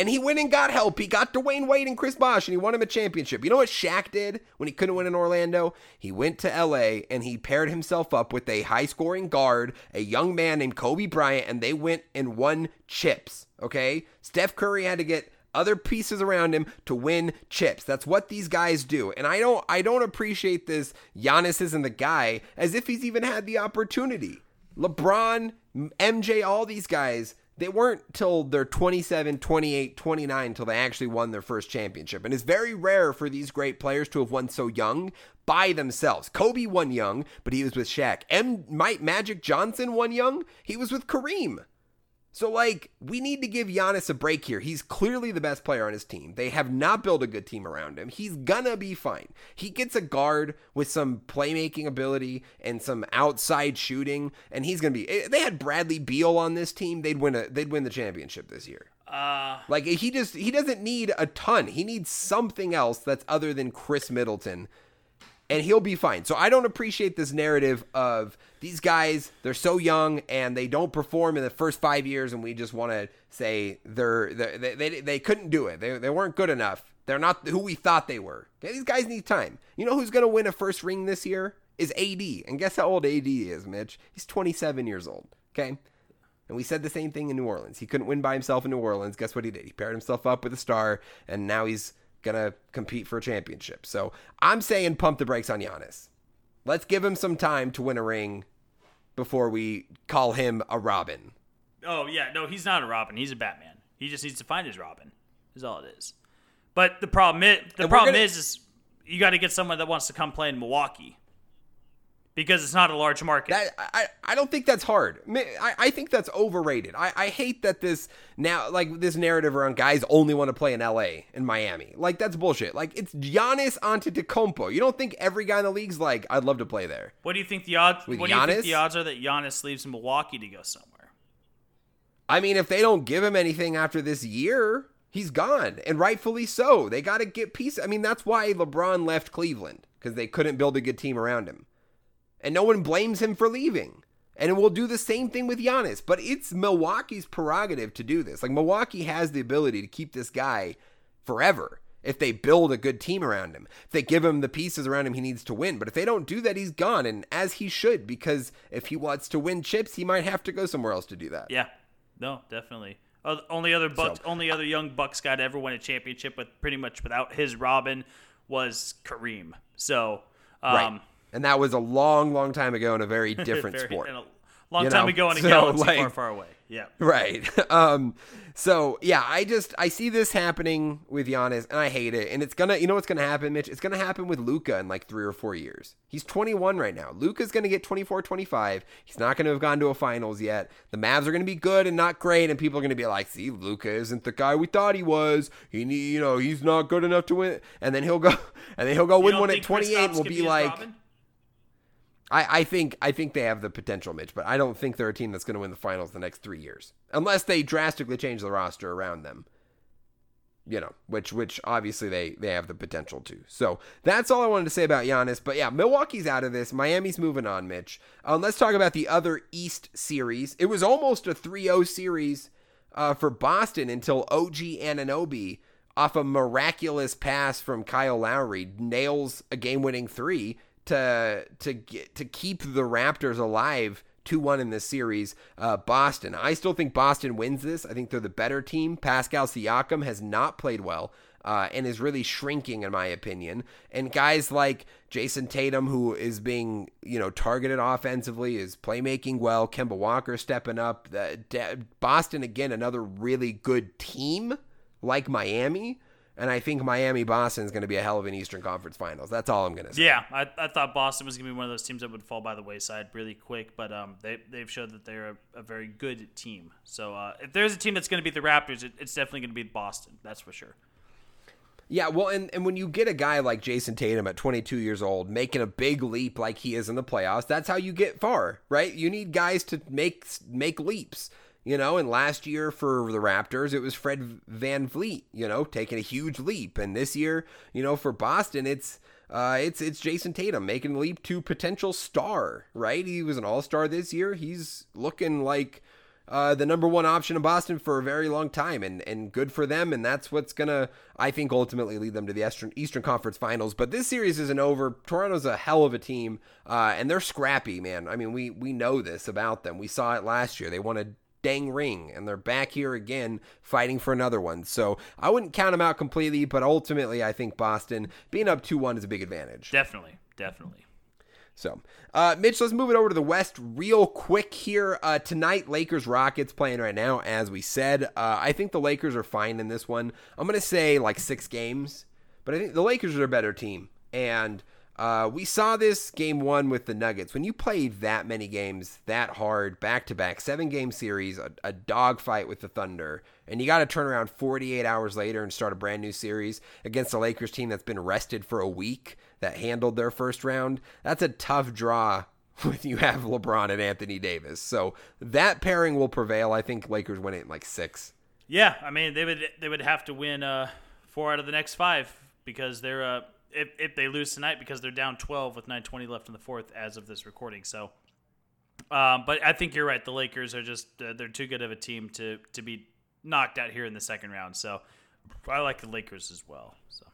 S6: And he went and got help. He got Dwyane Wade and Chris Bosh, and he won him a championship. You know what Shaq did when he couldn't win in Orlando? He went to LA and he paired himself up with a high scoring guard, a young man named Kobe Bryant, and they went and won chips. Okay? Steph Curry had to get other pieces around him to win chips. That's what these guys do. And I don't I don't appreciate this Giannis isn't the guy as if he's even had the opportunity. LeBron, MJ, all these guys, they weren't till they're 27, 28, 29 till they actually won their first championship. And it's very rare for these great players to have won so young by themselves. Kobe won young, but he was with Shaq. M Mike Magic Johnson won young. He was with Kareem. So, like, we need to give Giannis a break here. He's clearly the best player on his team. They have not built a good team around him. He's gonna be fine. He gets a guard with some playmaking ability and some outside shooting, and he's gonna be. eh, They had Bradley Beal on this team. They'd win a. They'd win the championship this year.
S5: Uh
S6: Like he just he doesn't need a ton. He needs something else that's other than Khris Middleton. And he'll be fine. So I don't appreciate this narrative of these guys, they're so young and they don't perform in the first 5 years and we just want to say they're, they're they, they they couldn't do it. They they weren't good enough. They're not who we thought they were. Okay, these guys need time. You know who's going to win a first ring this year? Is AD. And guess how old AD is, Mitch? He's 27 years old. Okay? And we said the same thing in New Orleans. He couldn't win by himself in New Orleans. Guess what he did? He paired himself up with a star, and now he's gonna compete for a championship. So I'm saying pump the brakes on Giannis. Let's give him some time to win a ring before we call him a Robin.
S5: Oh yeah, no, he's not a Robin. He's a Batman. He just needs to find his Robin. Is all it is. But the problem is, the problem
S6: gonna-
S5: is, is you got to get someone that wants to come play in Milwaukee because it's not a large market.
S6: That I, I don't think that's hard. I, I think that's overrated. I, I hate that this now like this narrative around guys only want to play in LA and Miami. Like that's bullshit. Like it's Giannis Antetokounmpo. You don't think every guy in the league's like I'd love to play there.
S5: what do you think the odds?
S6: With
S5: what do you think the odds are that Giannis leaves Milwaukee to go somewhere?
S6: I mean, if they don't give him anything after this year, he's gone, and rightfully so. They got to get pieces. I mean, that's why LeBron left Cleveland because they couldn't build a good team around him, and no one blames him for leaving. And we'll do the same thing with Giannis, but it's Milwaukee's prerogative to do this. Like Milwaukee has the ability to keep this guy forever if they build a good team around him. If they give him the pieces around him he needs to win. But if they don't do that, he's gone, and as he should, because if he wants to win chips, he might have to go somewhere else to do that.
S5: Yeah, no, definitely. Uh, only other Bucks,
S6: So-
S5: only other young Bucks guy to ever win a championship with pretty much without his Robin was Kareem. So, um,
S6: Right. And that was a long, long time ago in a very <laughs> different
S5: very-
S6: sport.
S5: a long
S6: You
S5: time
S6: know,
S5: ago in a <laughs>
S6: so,
S5: galaxy
S6: like-
S5: far, far away. Yeah.
S6: Right. <laughs> Um, so yeah, I just I see this happening with Giannis and I hate it. And it's gonna you know what's gonna happen, Mitch? It's gonna happen with Luka in like three or four years. He's 21 right now. Luka's gonna get 24, 25. He's not gonna have gone to a finals yet. The Mavs are gonna be good and not great, and people are gonna be like, see, Luka isn't the guy we thought he was. He you know, he's not good enough to win. And then he'll go and then he'll go
S5: You
S6: win one at 28 and we'll be like
S5: Robin?
S6: I, I think I think they have the potential, Mitch, but I don't think they're a team that's going to win the finals the next three years, unless they drastically change the roster around them. you know, which which obviously they they have the potential to. So that's all I wanted to say about Giannis. But yeah, Milwaukee's out of this. Miami's moving on, Mitch. Um, let's talk about the other East series. It was almost a 3-0 series uh, for Boston until OG Anunoby off a miraculous pass from Kyle Lowry nails a game-winning three to to get to keep the Raptors alive 2 1 in this series. Uh, Boston. I still think Boston wins this. I think they're the better team. Pascal Siakam has not played well. Uh, and is really shrinking, in my opinion. And guys like Jayson Tatum, who is being, you know, targeted offensively, is playmaking well. Kemba Walker stepping up. Uh, Boston, again, another really good team like Miami. And I think Miami Boston is going to be a hell of an Eastern Conference Finals. That's all I'm going to say.
S5: Yeah, I, I thought Boston was going to be one of those teams that would fall by the wayside really quick, but um, they they've showed that they're a, a very good team. So uh, if there's a team that's going to beat the Raptors, it, it's definitely going to be Boston. That's for sure.
S6: Yeah, well, and, and when you get a guy like Jayson Tatum at 22 years old making a big leap like he is in the playoffs, that's how you get far, right? You need guys to make make leaps. You know, and last year for the Raptors, it was Fred Van VanVleet, you know, taking a huge leap. And this year, you know, for Boston, it's uh, it's it's Jayson Tatum making a leap to potential star, right? He was an all star this year. He's looking like uh, the number one option in Boston for a very long time, and and good for them. And that's what's gonna, I think, ultimately lead them to the Eastern Eastern Conference Finals. But this series isn't over. Toronto's a hell of a team, uh, and they're scrappy, man. I mean, we we know this about them. We saw it last year. They wanted dang ring and they're back here again fighting for another one so i wouldn't count them out completely but ultimately i think boston being up 2-1 is a big advantage
S5: definitely definitely
S6: so, uh, Mitch, let's move it over to the West real quick here. Uh, tonight, Lakers Rockets playing right now, as we said. Uh, I think the Lakers are fine in this one. I'm going to say like six games, but I think the Lakers are a better team. And uh, we saw this game one with the Nuggets. When you play that many games that hard, back to back, seven game series, a, a dogfight with the Thunder, and you got to turn around 48 hours later and start a brand new series against a Lakers team that's been rested for a week that handled their first round, that's a tough draw <laughs> when you have LeBron and Anthony Davis. So that pairing will prevail. I think Lakers win it in like six.
S5: Yeah, I mean they would they would have to win uh, four out of the next five because they're. Uh if, if they lose tonight because they're down 12 with 9:20 left in the fourth as of this recording. So, um, but I think you're right. The Lakers are just uh, they're too good of a team to to be knocked out here in the second round. So, I like the Lakers as well. So.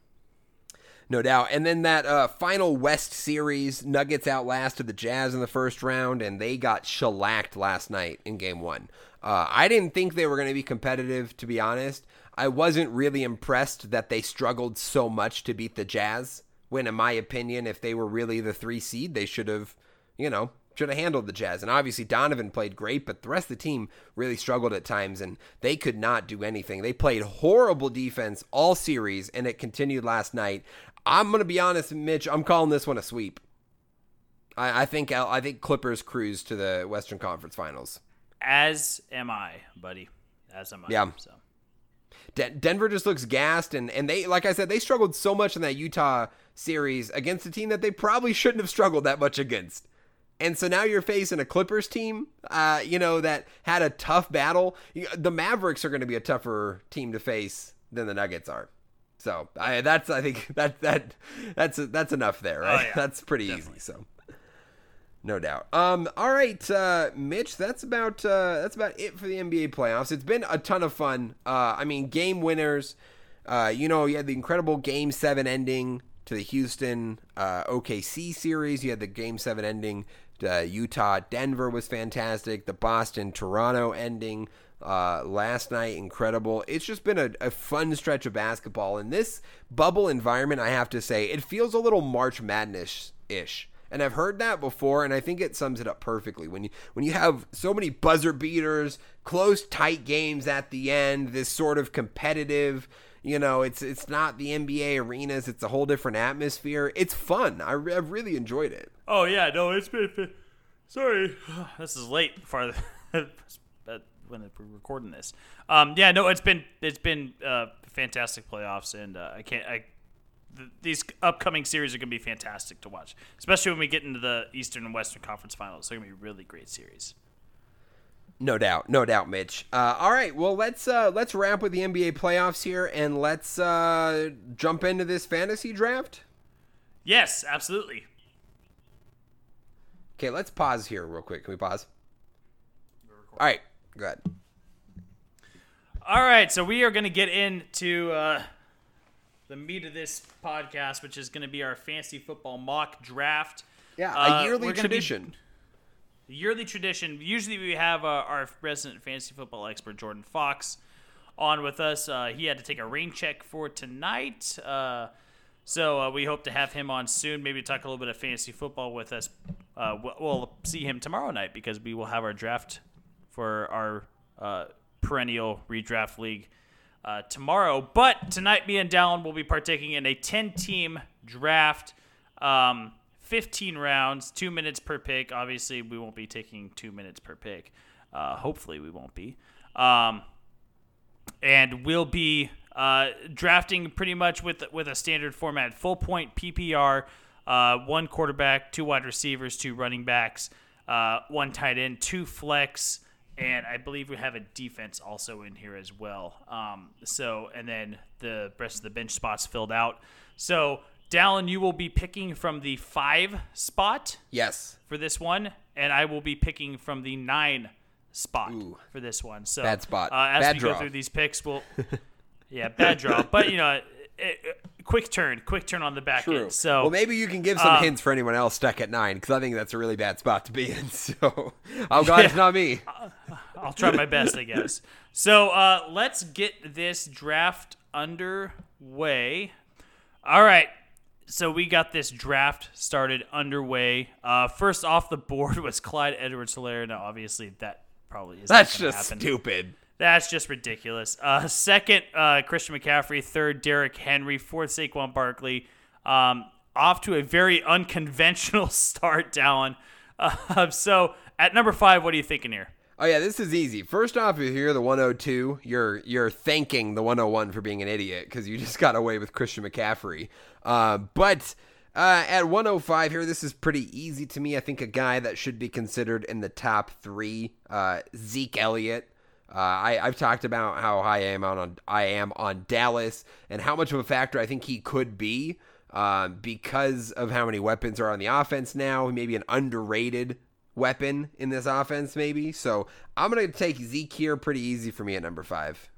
S6: No doubt. And then that uh, final West series, Nuggets outlasted the Jazz in the first round, and they got shellacked last night in game one. Uh, I didn't think they were going to be competitive, to be honest. I wasn't really impressed that they struggled so much to beat the Jazz. When, in my opinion, if they were really the three seed, they should have, you know, should have handled the Jazz. And obviously Donovan played great, but the rest of the team really struggled at times and they could not do anything. They played horrible defense all series and it continued last night. I'm gonna be honest, Mitch, I'm calling this one a sweep. I, I think I think Clippers cruise to the Western Conference Finals.
S5: As am I, buddy. As am I.
S6: Yeah. So. De- Denver just looks gassed, and and they like I said they struggled so much in that Utah series against a team that they probably shouldn't have struggled that much against. And so now you're facing a Clippers team, uh, you know, that had a tough battle. The Mavericks are going to be a tougher team to face than the Nuggets are. So I, that's I think <laughs> that that that's that's enough there, right? Oh, yeah. That's pretty Definitely. easy. So no doubt. Um, all right, uh, Mitch, that's about uh, that's about it for the NBA playoffs. It's been a ton of fun. Uh, I mean, game winners. Uh, you know, you had the incredible Game Seven ending to the Houston uh, OKC series. You had the Game Seven ending. to Utah Denver was fantastic. The Boston Toronto ending uh, last night, incredible. It's just been a, a, fun stretch of basketball. In this bubble environment, I have to say, it feels a little March Madness ish. And I've heard that before, and I think it sums it up perfectly. When you when you have so many buzzer beaters, close, tight games at the end, this sort of competitive, you know, it's it's not the NBA arenas; it's a whole different atmosphere. It's fun. I, have really enjoyed it.
S5: Oh yeah, no, it's been. Sorry, <sighs> this is late for <laughs> when we're recording this. Um, yeah, no, it's been it's been uh, fantastic playoffs, and uh, I can't I these upcoming series are going to be fantastic to watch, especially when we get into the Eastern and Western Conference Finals. They're going to be really great series.
S6: No doubt, no doubt, Mitch. Uh, all right, well let's uh, let's wrap with the NBA playoffs here, and let's uh, jump into this fantasy draft.
S5: Yes, absolutely.
S6: Okay, let's pause here real quick. Can we pause? All right, go ahead.
S5: All right, so we are going to get into uh, the meat of this podcast, which is going to be our fancy football mock draft.
S6: Yeah, a
S5: Uh,
S6: yearly tradition.
S5: yearly tradition. Usually, we have uh, our resident fantasy football expert Jordan Fox on with us. Uh, he had to take a rain check for tonight, uh, so uh, we hope to have him on soon. Maybe talk a little bit of fantasy football with us. Uh, we'll- we'll see him tomorrow night because we will have our draft for our uh, perennial redraft league uh, tomorrow. But tonight, me and Dallen will be partaking in a 10 team draft. Um, 15 rounds, two minutes per pick. Obviously, we won't be taking two minutes per pick. Uh, hopefully, we won't be. Um, and we'll be uh, drafting pretty much with with a standard format: full point PPR, uh, one quarterback, two wide receivers, two running backs, uh, one tight end, two flex, and I believe we have a defense also in here as well. Um, so, and then the rest of the bench spots filled out. So, Dallen, you will be picking from the five spot
S6: Yes,
S5: for this one, and I will be picking from the nine spot
S6: Ooh.
S5: for this one. So
S6: Bad spot.
S5: Uh, as
S6: Bad
S5: we
S6: draw.
S5: go through these picks, we'll <laughs> yeah, bad draw. But you know, quick turn, quick turn on the back
S6: true.
S5: end. So
S6: well, maybe you can give some
S5: uh,
S6: hints for anyone else stuck at nine, because I think that's a really bad spot to be in. <laughs> So, I'm glad it's not me. <laughs>
S5: I'll try my best, I guess. So uh, let's get this draft underway. All right. So we got this draft started underway. Uh, first off the board <laughs> was Clyde Edwards Helaire. Now, obviously, that probably is
S6: That's just
S5: happen.
S6: stupid.
S5: That's just ridiculous. Uh, second, uh, Christian McCaffrey. Third, Derrick Henry. Fourth, Saquon Barkley. Um, off to a very unconventional <laughs> start, Dallen. Uh, so at number five, what are you thinking here?
S6: Oh yeah, this is easy. First off, if you're the 102, you're you're thanking the 101 for being an idiot because you <laughs> just got away with Christian McCaffrey. Uh, but uh, at 105 here, this is pretty easy to me. I think a guy that should be considered in the top three, uh, Zeke Elliott. Uh, I, I've talked about how high I am on, on I am on Dallas and how much of a factor I think he could be uh, because of how many weapons are on the offense now. Maybe an underrated weapon in this offense, maybe. So I'm gonna take Zeke here, pretty easy for me at number five.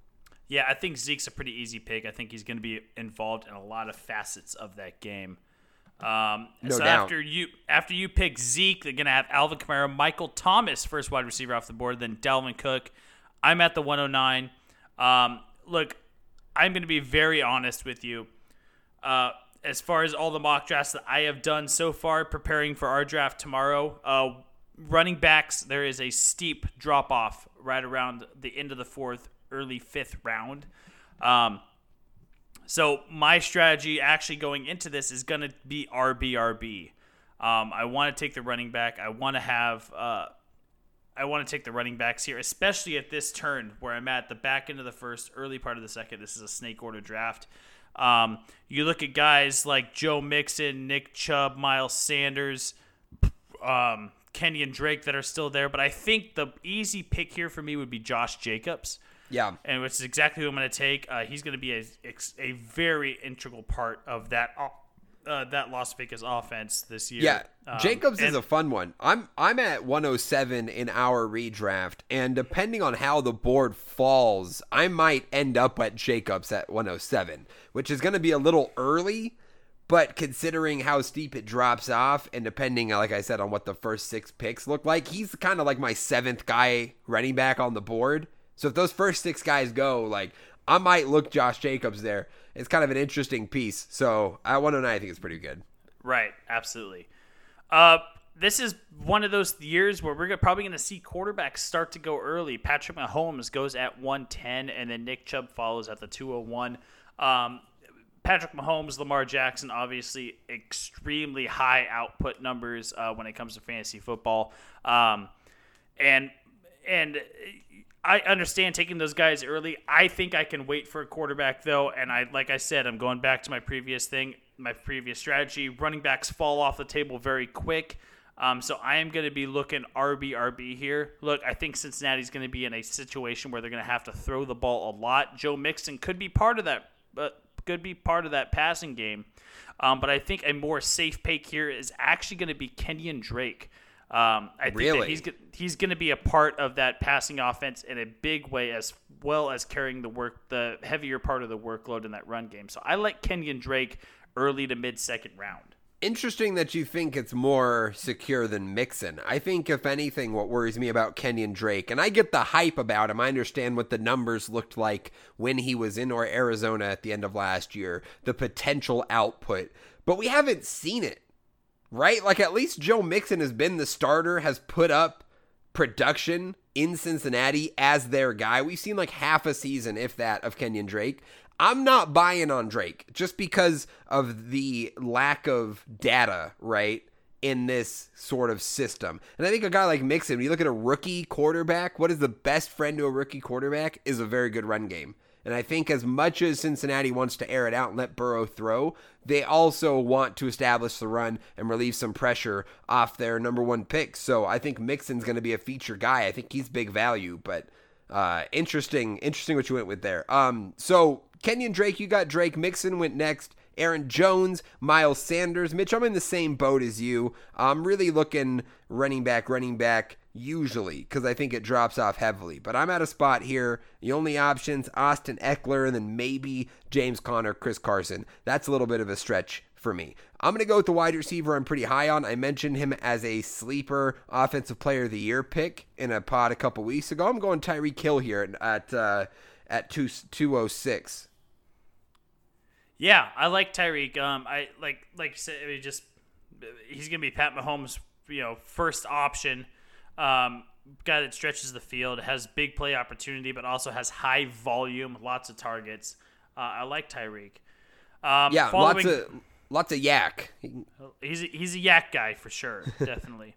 S5: Yeah, I think Zeke's a pretty easy pick. I think he's going to be involved in a lot of facets of that game. Um,
S6: No
S5: so
S6: doubt.
S5: after you after you pick Zeke, they're going to have Alvin Kamara, Michael Thomas, first wide receiver off the board, then Dalvin Cook. I'm at the 109. Um, look, I'm going to be very honest with you. Uh, as far as all the mock drafts that I have done so far, preparing for our draft tomorrow, uh, running backs, there is a steep drop off right around the end of the fourth, early fifth round. Um, so my strategy actually going into this is going to be RBRB. Um, I want to take the running back. I want to have. Uh, I want to take the running backs here, especially at this turn where I'm at the back end of the first, early part of the second. This is a snake order draft. Um, you look at guys like Joe Mixon, Nick Chubb, Miles Sanders, um, and Drake that are still there, but I think the easy pick here for me would be Josh Jacobs
S6: Yeah.
S5: and which is exactly who I'm going to take. Uh, he's going to be a, a very integral part of that uh, that Las Vegas offense this year.
S6: Yeah,
S5: Um,
S6: Jacobs is a fun one. I'm I'm at 107 in our redraft, and depending on how the board falls, I might end up at Jacobs at 107, which is going to be a little early. But considering how steep it drops off, and depending, like I said, on what the first six picks look like, he's kind of like my seventh guy running back on the board. So if those first six guys go, like I might look Josh Jacobs there. It's kind of an interesting piece. So at 109, I think it's pretty good.
S5: Right, absolutely. Uh, this is one of those years where we're probably going to see quarterbacks start to go early. Patrick Mahomes goes at 110, and then Nick Chubb follows at the 201. Um, Patrick Mahomes, Lamar Jackson, obviously extremely high output numbers uh, when it comes to fantasy football. Um, and and I understand taking those guys early. I think I can wait for a quarterback though, and I like I said, I'm going back to my previous thing, my previous strategy. Running backs fall off the table very quick. Um, so I am going to be looking RB RB here. Look, I think Cincinnati's going to be in a situation where they're going to have to throw the ball a lot. Joe Mixon could be part of that, but could be part of that passing game. Um, but I think a more safe pick here is actually going to be Kenyon Drake. Um, I think
S6: Really?
S5: that he's he's going to be a part of that passing offense in a big way, as well as carrying the work, the heavier part of the workload in that run game. So I like Kenyon Drake early to mid second round.
S6: Interesting that you think it's more secure than Mixon. I think, if anything, what worries me about Kenyon Drake, and I get the hype about him, I understand what the numbers looked like when he was in or Arizona at the end of last year, the potential output, but we haven't seen it, right? Like, at least Joe Mixon has been the starter, has put up production in Cincinnati as their guy. We've seen like half a season, if that, of Kenyon Drake. I'm not buying on Drake just because of the lack of data, right? In this sort of system. And I think a guy like Mixon, when you look at a rookie quarterback, what is the best friend to a rookie quarterback is a very good run game. And I think as much as Cincinnati wants to air it out and let Burrow throw, they also want to establish the run and relieve some pressure off their number one pick. So I think Mixon's going to be a feature guy. I think he's big value, but uh, interesting, interesting what you went with there. Um, so Kenyon Drake, you got Drake. Mixon went next. Aaron Jones, Miles Sanders. Mitch, I'm in the same boat as you. I'm really looking running back, running back usually because I think it drops off heavily. But I'm at a spot here. The only options Austin Ekeler and then maybe James Conner, Chris Carson. That's a little bit of a stretch for me. I'm going to go with the wide receiver I'm pretty high on. I mentioned him as a sleeper offensive player of the year pick in a pod a couple weeks ago. I'm going Tyreek Hill here at uh, at two, 206.
S5: Yeah, I like Tyreek. Um, I like like you said, just he's gonna be Pat Mahomes, you know, first option. Um, guy that stretches the field, has big play opportunity, but also has high volume, lots of targets. Uh, I like Tyreek. Um,
S6: Yeah,
S5: following-
S6: lots of lots of YAC.
S5: He's a, he's a YAC guy for sure, <laughs> definitely.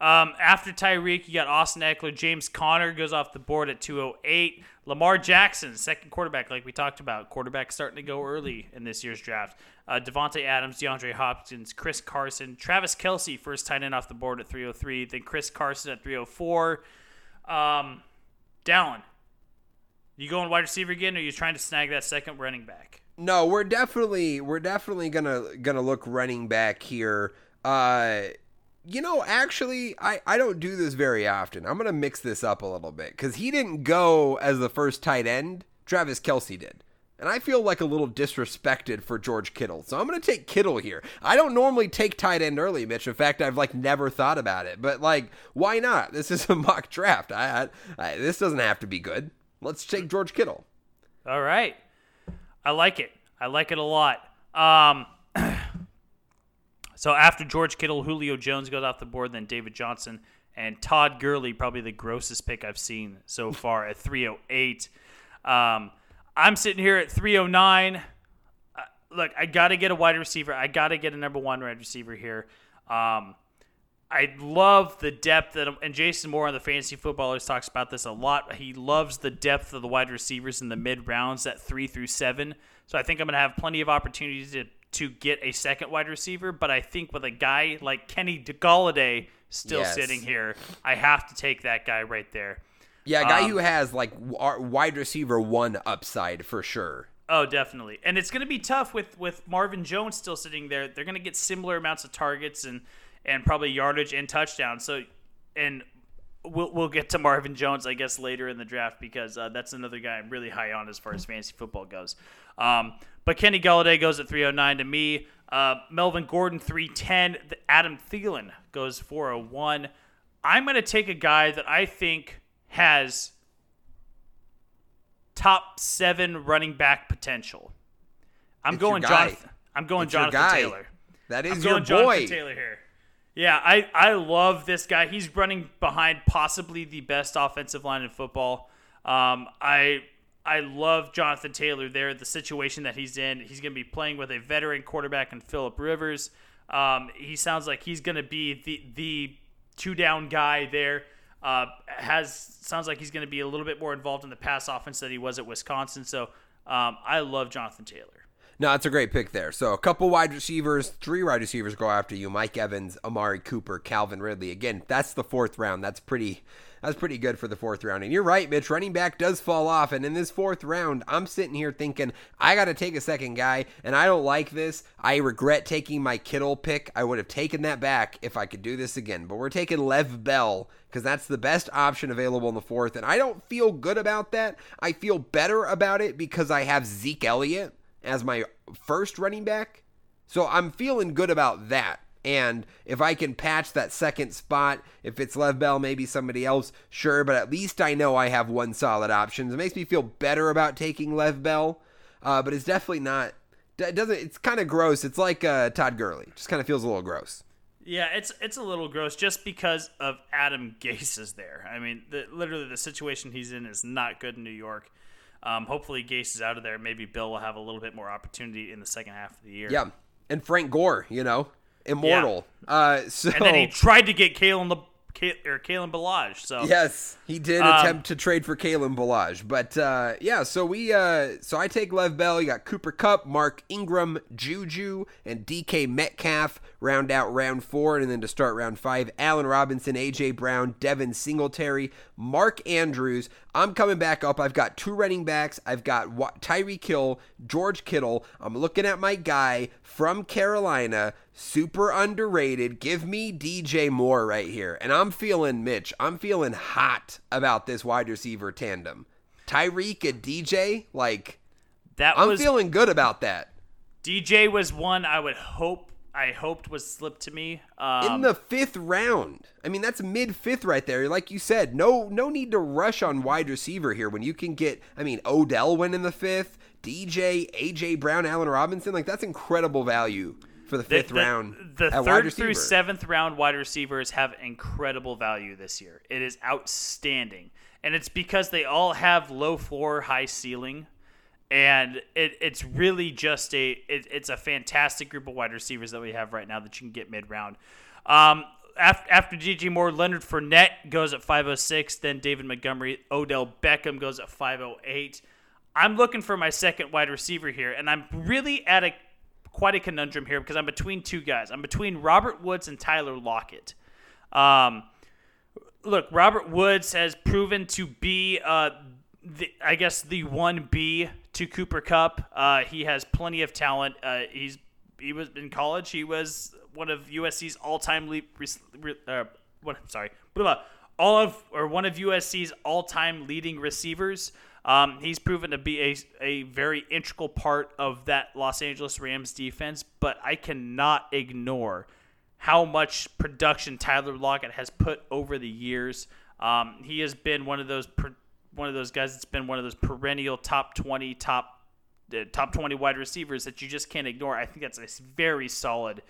S5: um, after Tyreek, you got Austin Ekeler, James Conner goes off the board at 208. Lamar Jackson, second quarterback, like we talked about, quarterback starting to go early in this year's draft. Uh, Davante Adams, DeAndre Hopkins, Chris Carson, Travis Kelce, first tight end off the board at 303. Then Chris Carson at 304. Um, Dallen, you going wide receiver again, or you trying to snag that second running back?
S6: No, we're definitely we're definitely gonna gonna look running back here. Uh you know, actually, I, I don't do this very often. I'm gonna mix this up a little bit because he didn't go as the first tight end. Travis Kelce did. And I feel like a little disrespected for George Kittle. So I'm going to take Kittle here. I don't normally take tight end early, Mitch. In fact, I've like never thought about it. But like, why not? This is a <laughs> mock draft. I, I, I this doesn't have to be good. Let's take George Kittle.
S5: All right. I like it. I like it a lot. Um, <clears throat> so after George Kittle, Julio Jones goes off the board, then David Johnson and Todd Gurley, probably the grossest pick I've seen so far at 308. Um, I'm sitting here at 309. Uh, look, I got to get a wide receiver. I got to get a number one wide receiver here. Um, I love the depth that, and Jason Moore on the Fantasy Footballers talks about this a lot. He loves the depth of the wide receivers in the mid rounds at three through seven. So I think I'm going to have plenty of opportunities to, to get a second wide receiver. But I think with a guy like Kenny Golladay still
S6: Yes.
S5: sitting here, I have to take that guy right there.
S6: Yeah, a guy
S5: Um,
S6: who has like wide receiver one upside for sure.
S5: Oh, definitely. And it's going to be tough with with Marvin Jones still sitting there. They're going to get similar amounts of targets and and probably yardage and touchdowns. So and we'll we'll get to Marvin Jones I guess later in the draft because uh, that's another guy I'm really high on as far as fantasy football goes. Um, but Kenny Golladay goes at 309 to me. Uh, Melvin Gordon 310. Adam Thielen goes 401. I'm going to take a guy that I think has top seven running back potential. I'm
S6: It's
S5: going. Jonathan. I'm going
S6: It's
S5: Jonathan. Taylor.
S6: That is
S5: I'm
S6: is your
S5: going Jonathan
S6: boy.
S5: Taylor here. Yeah, I, I love this guy. He's running behind possibly the best offensive line in football. Um, I I love Jonathan Taylor there. The situation that he's in, he's going to be playing with a veteran quarterback in Philip Rivers. Um, he sounds like he's going to be the the two down guy there. Uh, has sounds like he's going to be a little bit more involved in the pass offense than he was at Wisconsin. So um, I love Jonathan Taylor.
S6: No, it's a great pick there. So a couple wide receivers, three wide receivers go after you: Mike Evans, Amari Cooper, Calvin Ridley. Again, that's the fourth round. That's pretty. That's pretty good for the fourth round. And you're right, Mitch. Running back does fall off. And in this fourth round, I'm sitting here thinking I got to take a second guy, and I don't like this. I regret taking my Kittle pick. I would have taken that back if I could do this again. But we're taking Lev Bell because that's the best option available in the fourth. And I don't feel good about that. I feel better about it because I have Zeke Elliott as my first running back. So I'm feeling good about that. And if I can patch that second spot, if it's Lev Bell, maybe somebody else, sure. But at least I know I have one solid option. It makes me feel better about taking Lev Bell. Uh, but it's definitely not. It doesn't. It's kind of gross. It's like uh, Todd Gurley. Just kind of feels a little gross.
S5: Yeah, it's it's a little gross just because of Adam <laughs> Gase is there. I mean, the, literally the situation he's in is not good in New York. Um, hopefully, Gase is out of there. Maybe Bill will have a little bit more opportunity in the second half of the year.
S6: Yeah, and Frank Gore, you know, immortal. Yeah. Uh, so
S5: and then he tried to get Kalen the or Kalen Ballage. So
S6: yes, he did um, attempt to trade for Kalen Ballage, but uh, yeah. So we uh, so I take Lev Bell. You got Cooper Kupp, Mark Ingram, Juju, and DK Metcalf round out round four, and then to start round five, Allen Robinson, AJ Brown, Devin Singletary, Mark Andrews. I'm coming back up. I've got two running backs. I've got Tyreek Hill, George Kittle. I'm looking at my guy from Carolina, super underrated. Give me DJ Moore right here. And I'm feeling, Mitch, I'm feeling hot about this wide receiver tandem. Tyreek and DJ, like,
S5: that
S6: I'm
S5: was,
S6: feeling good about that.
S5: DJ was one I would hope I hoped was slipped to me um,
S6: in the fifth round. I mean, that's mid fifth right there. Like you said, no no need to rush on wide receiver here when you can get. I mean, Odell went in the fifth. DJ, AJ Brown, Allen Robinson, like that's incredible value for the fifth
S5: the,
S6: the, round.
S5: The third through seventh round wide receivers have incredible value this year. It is outstanding, and it's because they all have low floor, high ceiling and it, it's really just a it, it's a fantastic group of wide receivers that we have right now that you can get mid round. Um, after, after DJ Moore, Leonard Fournette goes at 506, then David Montgomery, Odell Beckham goes at 508. I'm looking for my second wide receiver here, and I'm really at a quite a conundrum here because I'm between two guys. I'm between Robert Woods and Tyler Lockett. Um, look, Robert Woods has proven to be uh, the, I guess the one B to Cooper Kupp. Uh, he has plenty of talent. Uh, he's he was in college. He was one of USC's all-time lead. Uh, what, sorry, blah, all of or one of USC's all-time leading receivers. Um, he's proven to be a, a very integral part of that Los Angeles Rams defense, but I cannot ignore how much production Tyler Lockett has put over the years. Um, he has been one of those one of those guys that's been one of those perennial top 20, top uh, top 20 wide receivers that you just can't ignore. I think that's a very solid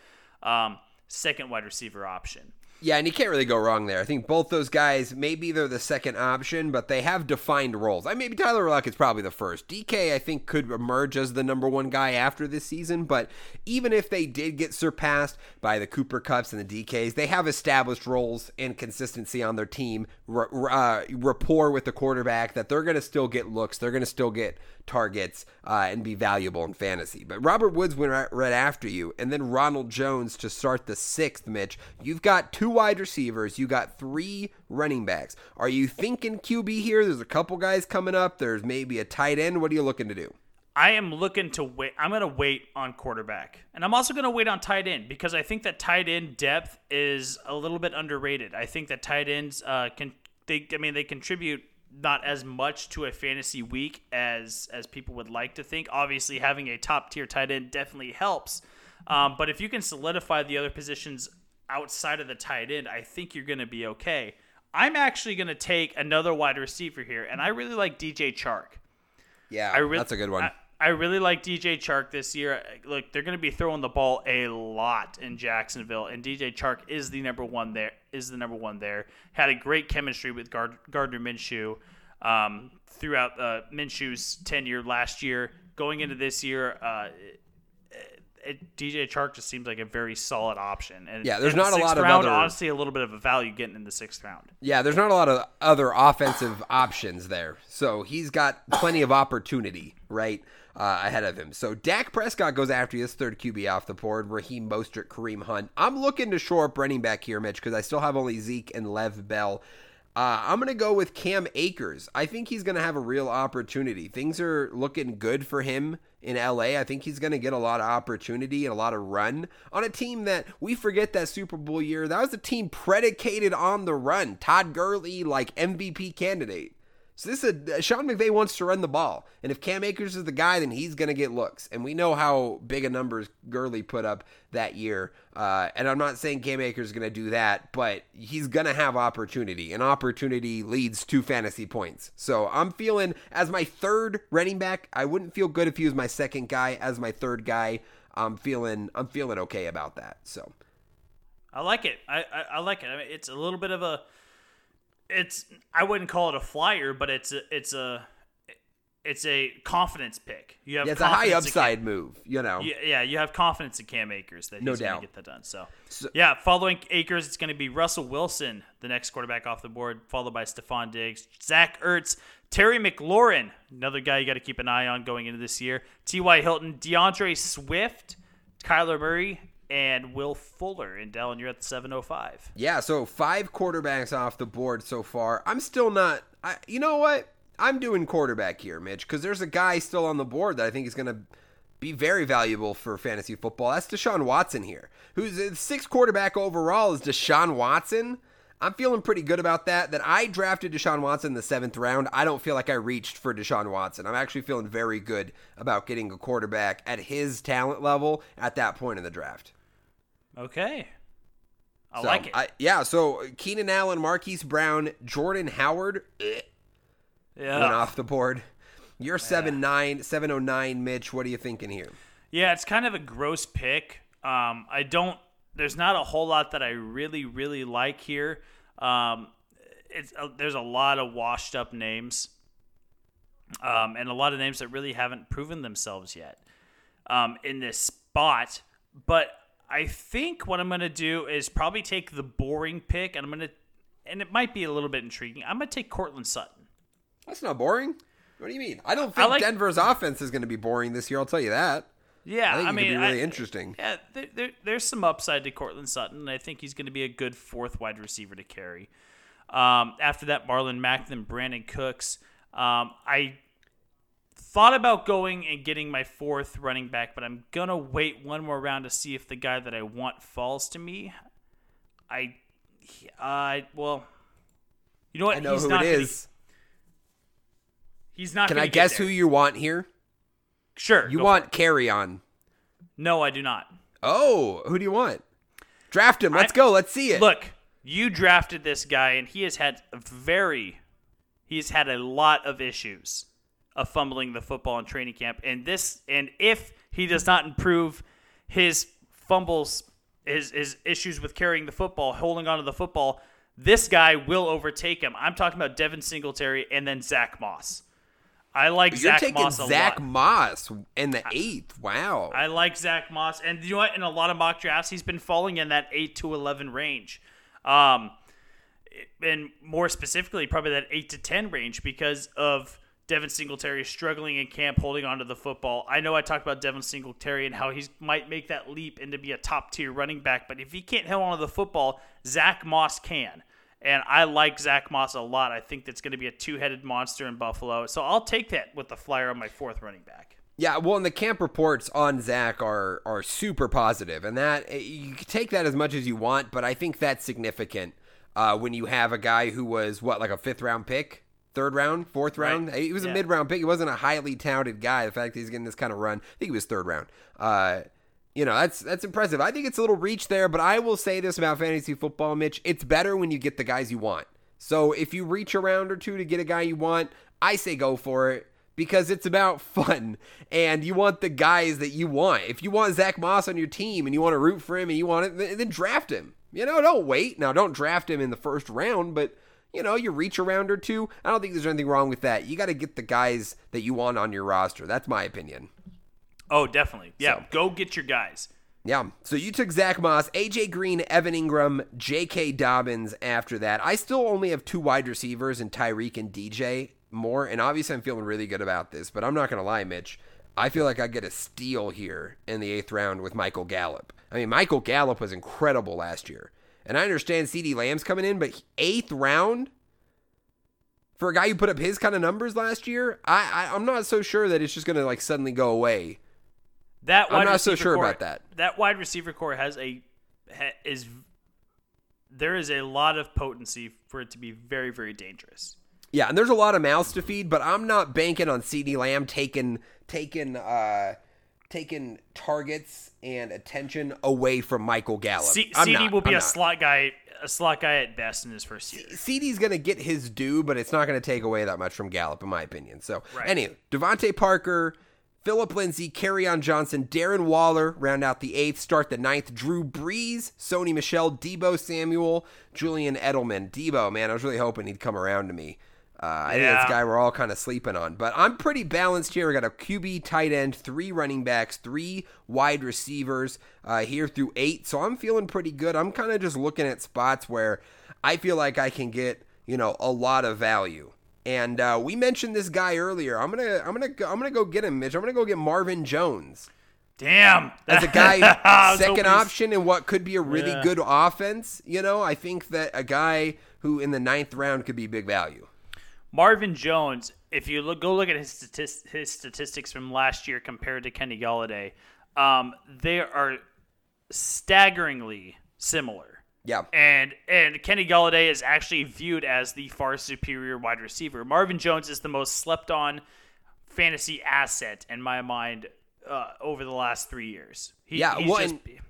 S5: um, second wide receiver option.
S6: Yeah, and you can't really go wrong there. I think both those guys, maybe they're the second option, but they have defined roles. I maybe Tyler Lock is probably the first. DK, I think, could emerge as the number one guy after this season, but even if they did get surpassed by the Cooper Kupps and the DKs, they have established roles and consistency on their team, uh, rapport with the quarterback that they're going to still get looks, they're going to still get targets uh, and be valuable in fantasy. But Robert Woods went right, after you, and then Ronald Jones to start the sixth, Mitch. You've got two wide receivers, you got three running backs. Are you thinking QB here? There's a couple guys coming up. There's maybe a tight end. What are you looking to do?
S5: I am looking to wait. I'm going to wait on quarterback. And I'm also going to wait on tight end because I think that tight end depth is a little bit underrated. I think that tight ends uh, can, they, I mean, they contribute not as much to a fantasy week as as people would like to think. Obviously, having a top tier tight end definitely helps. Um, but if you can solidify the other positions outside of the tight end, I think you're going to be okay. I'm actually going to take another wide receiver here, and I really like DJ Chark.
S6: Yeah, I re- that's a good one.
S5: I, I really like DJ Chark this year. Look, they're going to be throwing the ball a lot in Jacksonville, and DJ Chark is the number one there. Is the number one there. Had a great chemistry with Gard- Gardner Minshew um, throughout uh, Minshew's tenure last year. Going into this year, uh, it, DJ Chark just seems like a very solid option. And
S6: yeah, there's not a lot
S5: of round,
S6: other
S5: honestly a little bit of a value getting in the sixth round.
S6: Yeah, there's not a lot of other offensive options there, so he's got plenty of opportunity, right? Uh, ahead of him. So Dak Prescott goes after his third QB off the board. Raheem Mostert, Kareem Hunt. I'm looking to shore up running back here, Mitch, because I still have only Zeke and Lev Bell. Uh, I'm going to go with Cam Akers. I think he's going to have a real opportunity. Things are looking good for him in LA. I think he's going to get a lot of opportunity and a lot of run on a team that we forget that Super Bowl year. That was a team predicated on the run. Todd Gurley, like MVP candidate. So this is a Sean McVay wants to run the ball, and if Cam Akers is the guy, then he's going to get looks. And we know how big a numbers Gurley put up that year. Uh, and I'm not saying Cam Akers is going to do that, but he's going to have opportunity, and opportunity leads to fantasy points. So I'm feeling as my third running back. I wouldn't feel good if he was my second guy as my third guy. I'm feeling I'm feeling okay about that. So
S5: I like it. I, I, I like it. I mean, it's a little bit of a it's I wouldn't call it a flyer, but it's a it's a it's a confidence pick. You have
S6: yeah, it's a high upside
S5: Cam-
S6: move, you know.
S5: Yeah, yeah, you have confidence in Cam Akers that
S6: No
S5: he's going
S6: doubt.
S5: to get that done. So,
S6: So-
S5: yeah, following Akers, it's going to be Russell Wilson, the next quarterback off the board, followed by Stefon Diggs, Zach Ertz, Terry McLaurin, another guy you got to keep an eye on going into this year, T.Y. Hilton, D'Andre Swift, Kyler Murray, and Will Fuller. And Dallen, you're at 705.
S6: Yeah, so five quarterbacks off the board so far. I'm still not. I, you know what? I'm doing quarterback here, Mitch, because there's a guy still on the board that I think is going to be very valuable for fantasy football. That's Deshaun Watson here, who's the sixth quarterback overall is Deshaun Watson. I'm feeling pretty good about that. That I drafted Deshaun Watson in the seventh round. I don't feel like I reached for Deshaun Watson. I'm actually feeling very good about getting a quarterback at his talent level at that point in the draft.
S5: Okay. I
S6: So,
S5: like it.
S6: I, yeah, so Keenan Allen, Marquise Brown, Jordan Howard eh,
S5: yeah.
S6: went off the board. You're seven nine, seven oh nine, Mitch. What are you thinking here?
S5: Yeah, it's kind of a gross pick. Um, I don't. There's not a whole lot that I really, really like here. Um, it's uh, there's a lot of washed up names, um, and a lot of names that really haven't proven themselves yet um, in this spot. But I think what I'm gonna do is probably take the boring pick, and I'm gonna, and it might be a little bit intriguing. I'm gonna take Courtland Sutton.
S6: That's not boring. What do you mean? I don't think
S5: like-
S6: Denver's offense is going to be boring this year. I'll tell you that.
S5: Yeah,
S6: I think it
S5: mean,
S6: be really
S5: I-
S6: interesting.
S5: Yeah, there, there, there's some upside to Courtland Sutton. and I think he's going to be a good fourth wide receiver to carry. Um, after that, Marlon Mack, then Brandin Cooks. Um, I thought about going and getting my fourth running back, but I'm gonna wait one more round to see if the guy that I want falls to me. I, I uh, well, you know what?
S6: I know
S5: he's
S6: who
S5: not
S6: it
S5: gonna-
S6: is.
S5: he's not.
S6: Can I guess who you want here?
S5: Sure.
S6: You want Kerryon.
S5: No, I do not.
S6: Oh, who do you want? Draft him. Let's
S5: I-
S6: go. Let's see it.
S5: Look, you drafted this guy, and he has had a very, he's had a lot of issues of fumbling the football in training camp. And this, and if he does not improve his fumbles, his his issues with carrying the football, holding onto the football, this guy will overtake him. I'm talking about Devin Singletary and then Zach Moss. I like
S6: You're
S5: Zach
S6: taking
S5: Moss a
S6: Zach
S5: lot.
S6: Moss in the eighth. Wow.
S5: I like Zach Moss, and you know what? In a lot of mock drafts, he's been falling in that eight to eleven range, um, and more specifically, probably that eight to ten range because of Devin Singletary is struggling in camp, holding onto the football. I know I talked about Devin Singletary and how he might make that leap into be a top tier running back, but if he can't hold onto the football, Zach Moss can. And I like Zach Moss a lot. I think that's going to be a two headed monster in Buffalo. So I'll take that with the flyer on my fourth running back.
S6: Yeah, well, and the camp reports on Zach are are super positive, and that eh, you can take that as much as you want, but I think that's significant uh, when you have a guy who was what like a fifth round pick, third round, fourth
S5: Right.
S6: round. He was a
S5: Yeah.
S6: mid round pick. He wasn't a highly touted guy. The fact that he's getting this kind of run, I think he was third round. Uh, you know, that's that's impressive. I think it's a little reach there, but I will say this about fantasy football, Mitch: it's better when you get the guys you want. So if you reach a round or two to get a guy you want, I say go for it because it's about <laughs> fun and you want the guys that you want. If you want Zach Moss on your team and you want to root for him and you want it, then draft him. You know, don't wait. Now, don't draft him in the first round, but you know, you reach a round or two. I don't think there's anything wrong with that. You got to get the guys that you want on your roster. That's my opinion.
S5: Oh, definitely. Yeah,
S6: So-
S5: go get your guys.
S6: Yeah. So you took Zach Moss, AJ Green, Evan Engram, J.K. Dobbins after that. I still only have two wide receivers and Tyreek and DJ Moore, and obviously I'm feeling really good about this, but I'm not going to lie, Mitch. I feel like I get a steal here in the eighth round with Michael Gallup. I mean, Michael Gallup was incredible last year. And I understand CeeDee Lamb's coming in, but eighth round for a guy who put up his kind of numbers last year, I, I I'm not so sure that it's just gonna like suddenly go away.
S5: That
S6: I'm not so sure
S5: core-
S6: about that.
S5: That wide receiver core has a ha, is there is a lot of potency for it to be very very dangerous.
S6: Yeah, and there's a lot of mouths to feed, but I'm not banking on CeeDee Lamb taking taking uh taking targets and attention away from Michael Gallup.
S5: C- CD
S6: not,
S5: will be
S6: I'm
S5: a
S6: not.
S5: slot guy, a slot guy at best in his first year.
S6: CD's going to get his due, but it's not going to take away that much from Gallup, in my opinion. So,
S5: Right.
S6: anyway, DeVante Parker, Phillip Lindsay, on Johnson, Darren Waller round out the eighth, start the ninth. Drew Brees, Sony Michel, Deebo Samuel, Julian Edelman. Deebo, man, I was really hoping he'd come around to me. Uh, I think that's a guy we're all kind of sleeping on. But I'm pretty balanced here. I got a QB, tight end, three running backs, three wide receivers uh, here through eight. So I'm feeling pretty good. I'm kind of just looking at spots where I feel like I can get you know a lot of value. And uh, we mentioned this guy earlier. I'm gonna I'm gonna I'm gonna go get him, Mitch. I'm gonna go get Marvin Jones
S5: Damn,
S6: as a guy <laughs> second option in what could be a really
S5: Yeah.
S6: good offense. You know, I think that a guy who in the ninth round could be big value.
S5: Marvin Jones, if you look, go look at his statist- his statistics from last year compared to Kenny Golladay, um, they are staggeringly similar.
S6: Yeah.
S5: And and Kenny Golladay is actually viewed as the far superior wide receiver. Marvin Jones is the most slept on fantasy asset in my mind uh, over the last three years. He,
S6: Yeah,
S5: he's
S6: well,
S5: just,
S6: and-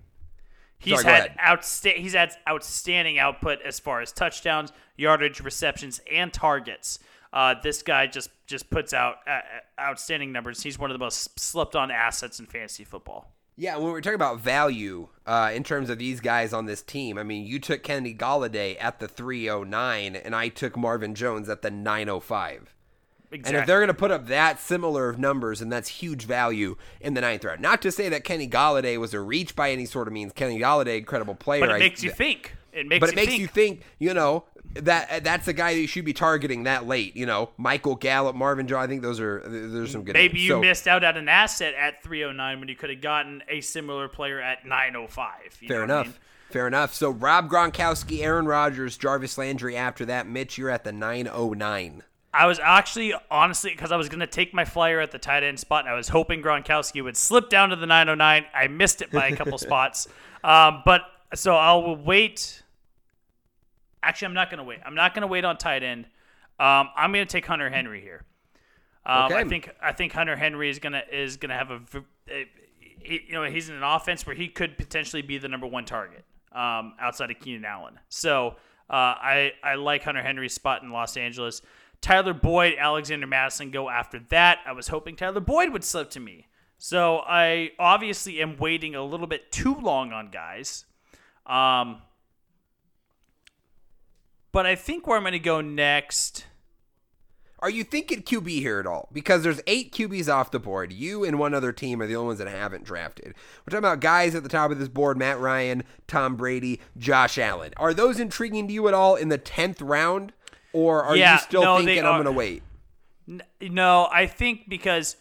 S5: he's
S6: Sorry,
S5: had outsta- he's had outstanding output as far as touchdowns, yardage, receptions, and targets. Uh, this guy just just puts out uh, outstanding numbers. He's one of the most slept on assets in fantasy football.
S6: Yeah, when we're talking about value uh, in terms of these guys on this team, I mean, you took Kenny Golladay at the 309, and I took Marvin Jones at the 905.
S5: Exactly.
S6: And if they're going to put up that similar of numbers, and that's huge value in the ninth round. Not to say that Kenny Golladay was a reach by any sort of means. Kenny Golladay, incredible player.
S5: but it
S6: I-
S5: makes you think. It makes
S6: but
S5: you
S6: it makes
S5: think.
S6: you think, you know, that uh, that's a guy that you should be targeting that late. You know, Michael Gallup, Marvin Jones. I think those are uh, there's some good.
S5: Maybe
S6: names.
S5: you
S6: So-
S5: missed out at an asset at 309 when you could have gotten a similar player at 905. you
S6: Fair
S5: what I
S6: enough.
S5: mean?
S6: Fair enough. So Rob Gronkowski, Aaron Rodgers, Jarvis Landry. After that, Mitch, you're at the 909.
S5: I was actually, honestly, because I was going to take my flyer at the tight end spot, and I was hoping Gronkowski would slip down to the 909. I missed it by a couple <laughs> spots. Um, but so I'll wait. Actually, I'm not going to wait. I'm not going to wait on tight end. Um, I'm going to take Hunter Henry here. Um, I think I think Hunter Henry is gonna is gonna have a, he- you know he's in an offense where he could potentially be the number one target um, outside of Keenan Allen. So uh, I I like Hunter Henry's spot in Los Angeles. Tyler Boyd, Alexander Mattison go after that. I was hoping Tyler Boyd would slip to me. So I obviously am waiting a little bit too long on guys. Um, but I think where I'm going to go next.
S6: Are you thinking QB here at all? Because there's eight QBs off the board. You and one other team are the only ones that haven't drafted. We're talking about guys at the top of this board: Matt Ryan, Tom Brady, Josh Allen. Are those intriguing to you at all in the tenth round, or are
S5: Yeah,
S6: you still
S5: no,
S6: thinking I'm going to wait?
S5: N- No, I think because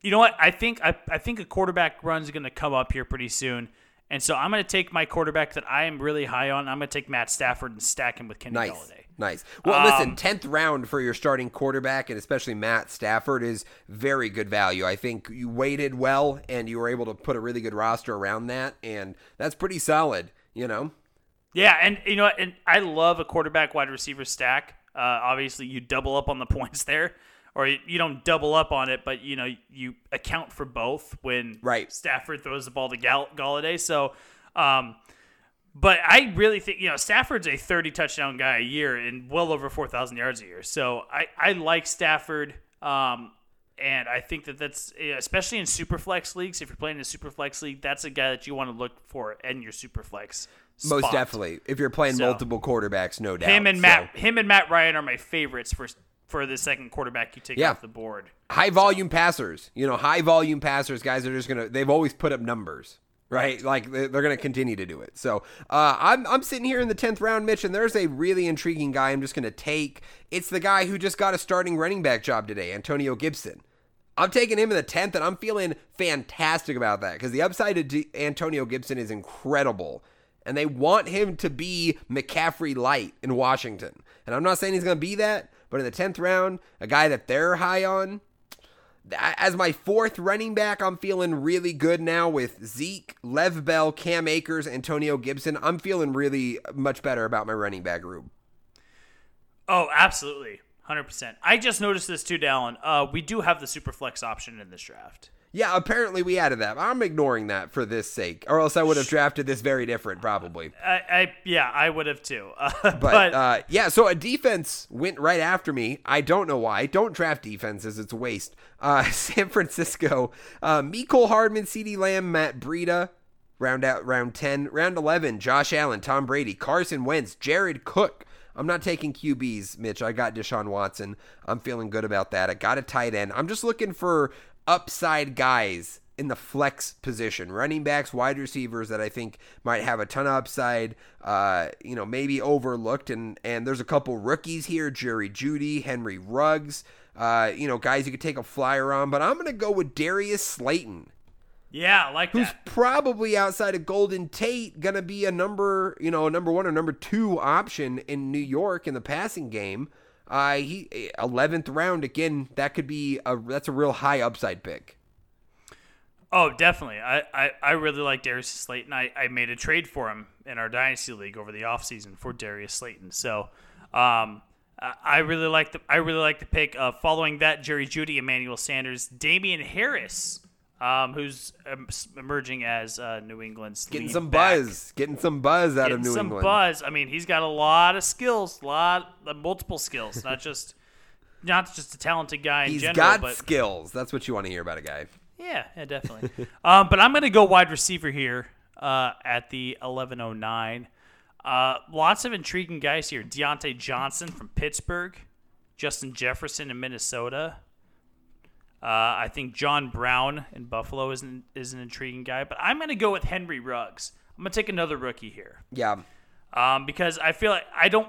S5: you know what? I think I, I think a quarterback run is going to come up here pretty soon, and so I'm going to take my quarterback that I am really high on. I'm going to take Matt Stafford and stack him with Kenny
S6: Nice.
S5: Golladay.
S6: Nice. Well, listen,
S5: Um,
S6: 10th round for your starting quarterback, and especially Matt Stafford, is very good value. I think you waited well, and you were able to put a really good roster around that, and that's pretty solid, you know?
S5: Yeah, and you know, and I love a quarterback wide receiver stack. Uh, obviously, you double up on the <laughs> points there, or you you don't double up on it, but you know you account for both when
S6: Right.
S5: Stafford throws the ball to Gall- Golladay. So, um, but I really think you know Stafford's a thirty touchdown guy a year and well over four thousand yards a year. So I I like Stafford. Um, and I think that that's especially in super flex leagues. If you're playing in a super flex league, that's a guy that you want to look for in your super flex.
S6: Most definitely. If you're playing
S5: So-
S6: multiple quarterbacks, no doubt.
S5: Him and
S6: So,
S5: Matt, him and Matt Ryan are my favorites for for the second quarterback you take
S6: Yeah.
S5: off the board.
S6: High volume passers. You know, high volume passers, guys are just going to, they've always put up numbers. Right? Like they- they're going to continue to do it. So uh, I'm I'm sitting here in the tenth round, Mitch, and there's a really intriguing guy. I'm just going to take. It's the guy who just got a starting running back job today, Antonio Gibson. I'm taking him in the tenth, and I'm feeling fantastic about that because the upside of D- Antonio Gibson is incredible. And they want him to be McCaffrey light in Washington. And I'm not saying he's going to be that, but in the 10th round, a guy that they're high on, as my fourth running back, I'm feeling really good now with Zeke, Lev Bell, Cam Akers, Antonio Gibson. I'm feeling really much better about my running back group.
S5: Oh, absolutely. 100%. I just noticed this too, Dallen. Uh, we do have the super flex option in this draft.
S6: Yeah, apparently we added that. I'm ignoring that for this sake, or else I would have drafted this very different, probably.
S5: I, I yeah, I would have too. Uh, <laughs>
S6: But,
S5: but
S6: uh, yeah, so a defense went right after me. I don't know why. Don't draft defenses; it's a waste. Uh, <laughs> San Francisco, uh, Mecole Hardman, CeeDee Lamb, Matt Breida, round out round ten, round eleven. Josh Allen, Tom Brady, Carson Wentz, Jared Cook. I'm not taking QBs, Mitch. I got Deshaun Watson. I'm feeling good about that. I got a tight end. I'm just looking for upside guys in the flex position, running backs, wide receivers that I think might have a ton of upside. Uh, you know, maybe overlooked, and and there's a couple rookies here: Jerry Jeudy, Henry Ruggs. Uh, you know, guys you could take a flyer on. But I'm gonna go with Darius Slayton
S5: yeah, I like
S6: who's
S5: that.
S6: probably outside of Golden Tate gonna be a number, you know, a number one or number two option in New York in the passing game. Uh, he eleventh round again. That could be a that's a real high upside pick.
S5: Oh, definitely. I, I, I really like Darius Slayton. I, I made a trade for him in our Dynasty League over the offseason for Darius Slayton. So um, I- really like the I really like the pick. Uh, following that, Jerry Jeudy, Emmanuel Sanders, Damien Harris, um, who's um, emerging as uh, New England's
S6: Getting some
S5: back.
S6: buzz, getting some buzz out
S5: Getting
S6: of New England.
S5: some
S6: England.
S5: buzz. I mean, he's got a lot of skills, a lot, uh, multiple skills, not <laughs> just not just a talented guy in
S6: He's
S5: general,
S6: got
S5: but
S6: skills. That's what you want to hear about a guy.
S5: yeah, yeah, definitely. <laughs> um, but I'm going to go wide receiver here uh, at the 1109. Uh, lots of intriguing guys here. Diontae Johnson from Pittsburgh, Justin Jefferson in Minnesota. Uh, I think John Brown in Buffalo is an, is an intriguing guy, but I'm going to go with Henry Ruggs. I'm going to take another rookie here
S6: Yeah,
S5: um, because I feel like I don't.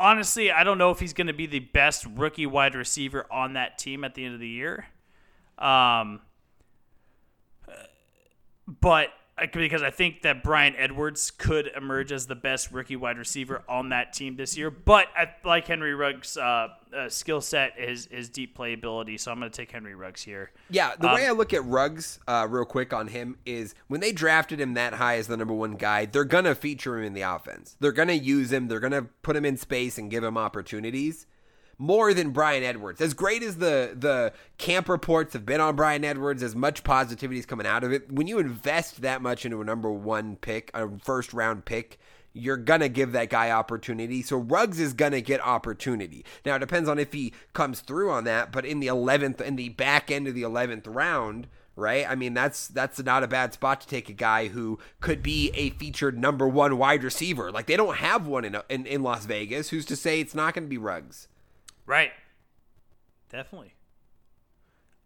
S5: Honestly, I don't know if he's going to be the best rookie wide receiver on that team at the end of the year. Um, but because I think that Bryan Edwards could emerge as the best rookie wide receiver on that team this year. But I like Henry Ruggs' uh, uh, skill set, his his deep playability. So I'm going to take Henry Ruggs here.
S6: Yeah, the
S5: Um,
S6: way I look at Ruggs, uh, real quick on him, is when they drafted him that high as the number one guy, they're gonna feature him in the offense. They're gonna use him. They're gonna put him in space and give him opportunities more than Bryan Edwards. As great as the the camp reports have been on Bryan Edwards, as much positivity is coming out of it. When you invest that much into a number one pick, a first round pick. You're gonna give that guy opportunity, so Ruggs is gonna get opportunity. Now it depends on if he comes through on that, but in the eleventh, in the back end of the eleventh round, right? I mean, that's that's not a bad spot to take a guy who could be a featured number one wide receiver. Like they don't have one in in, in Las Vegas. Who's to say it's not going to be Ruggs?
S5: Right. Definitely.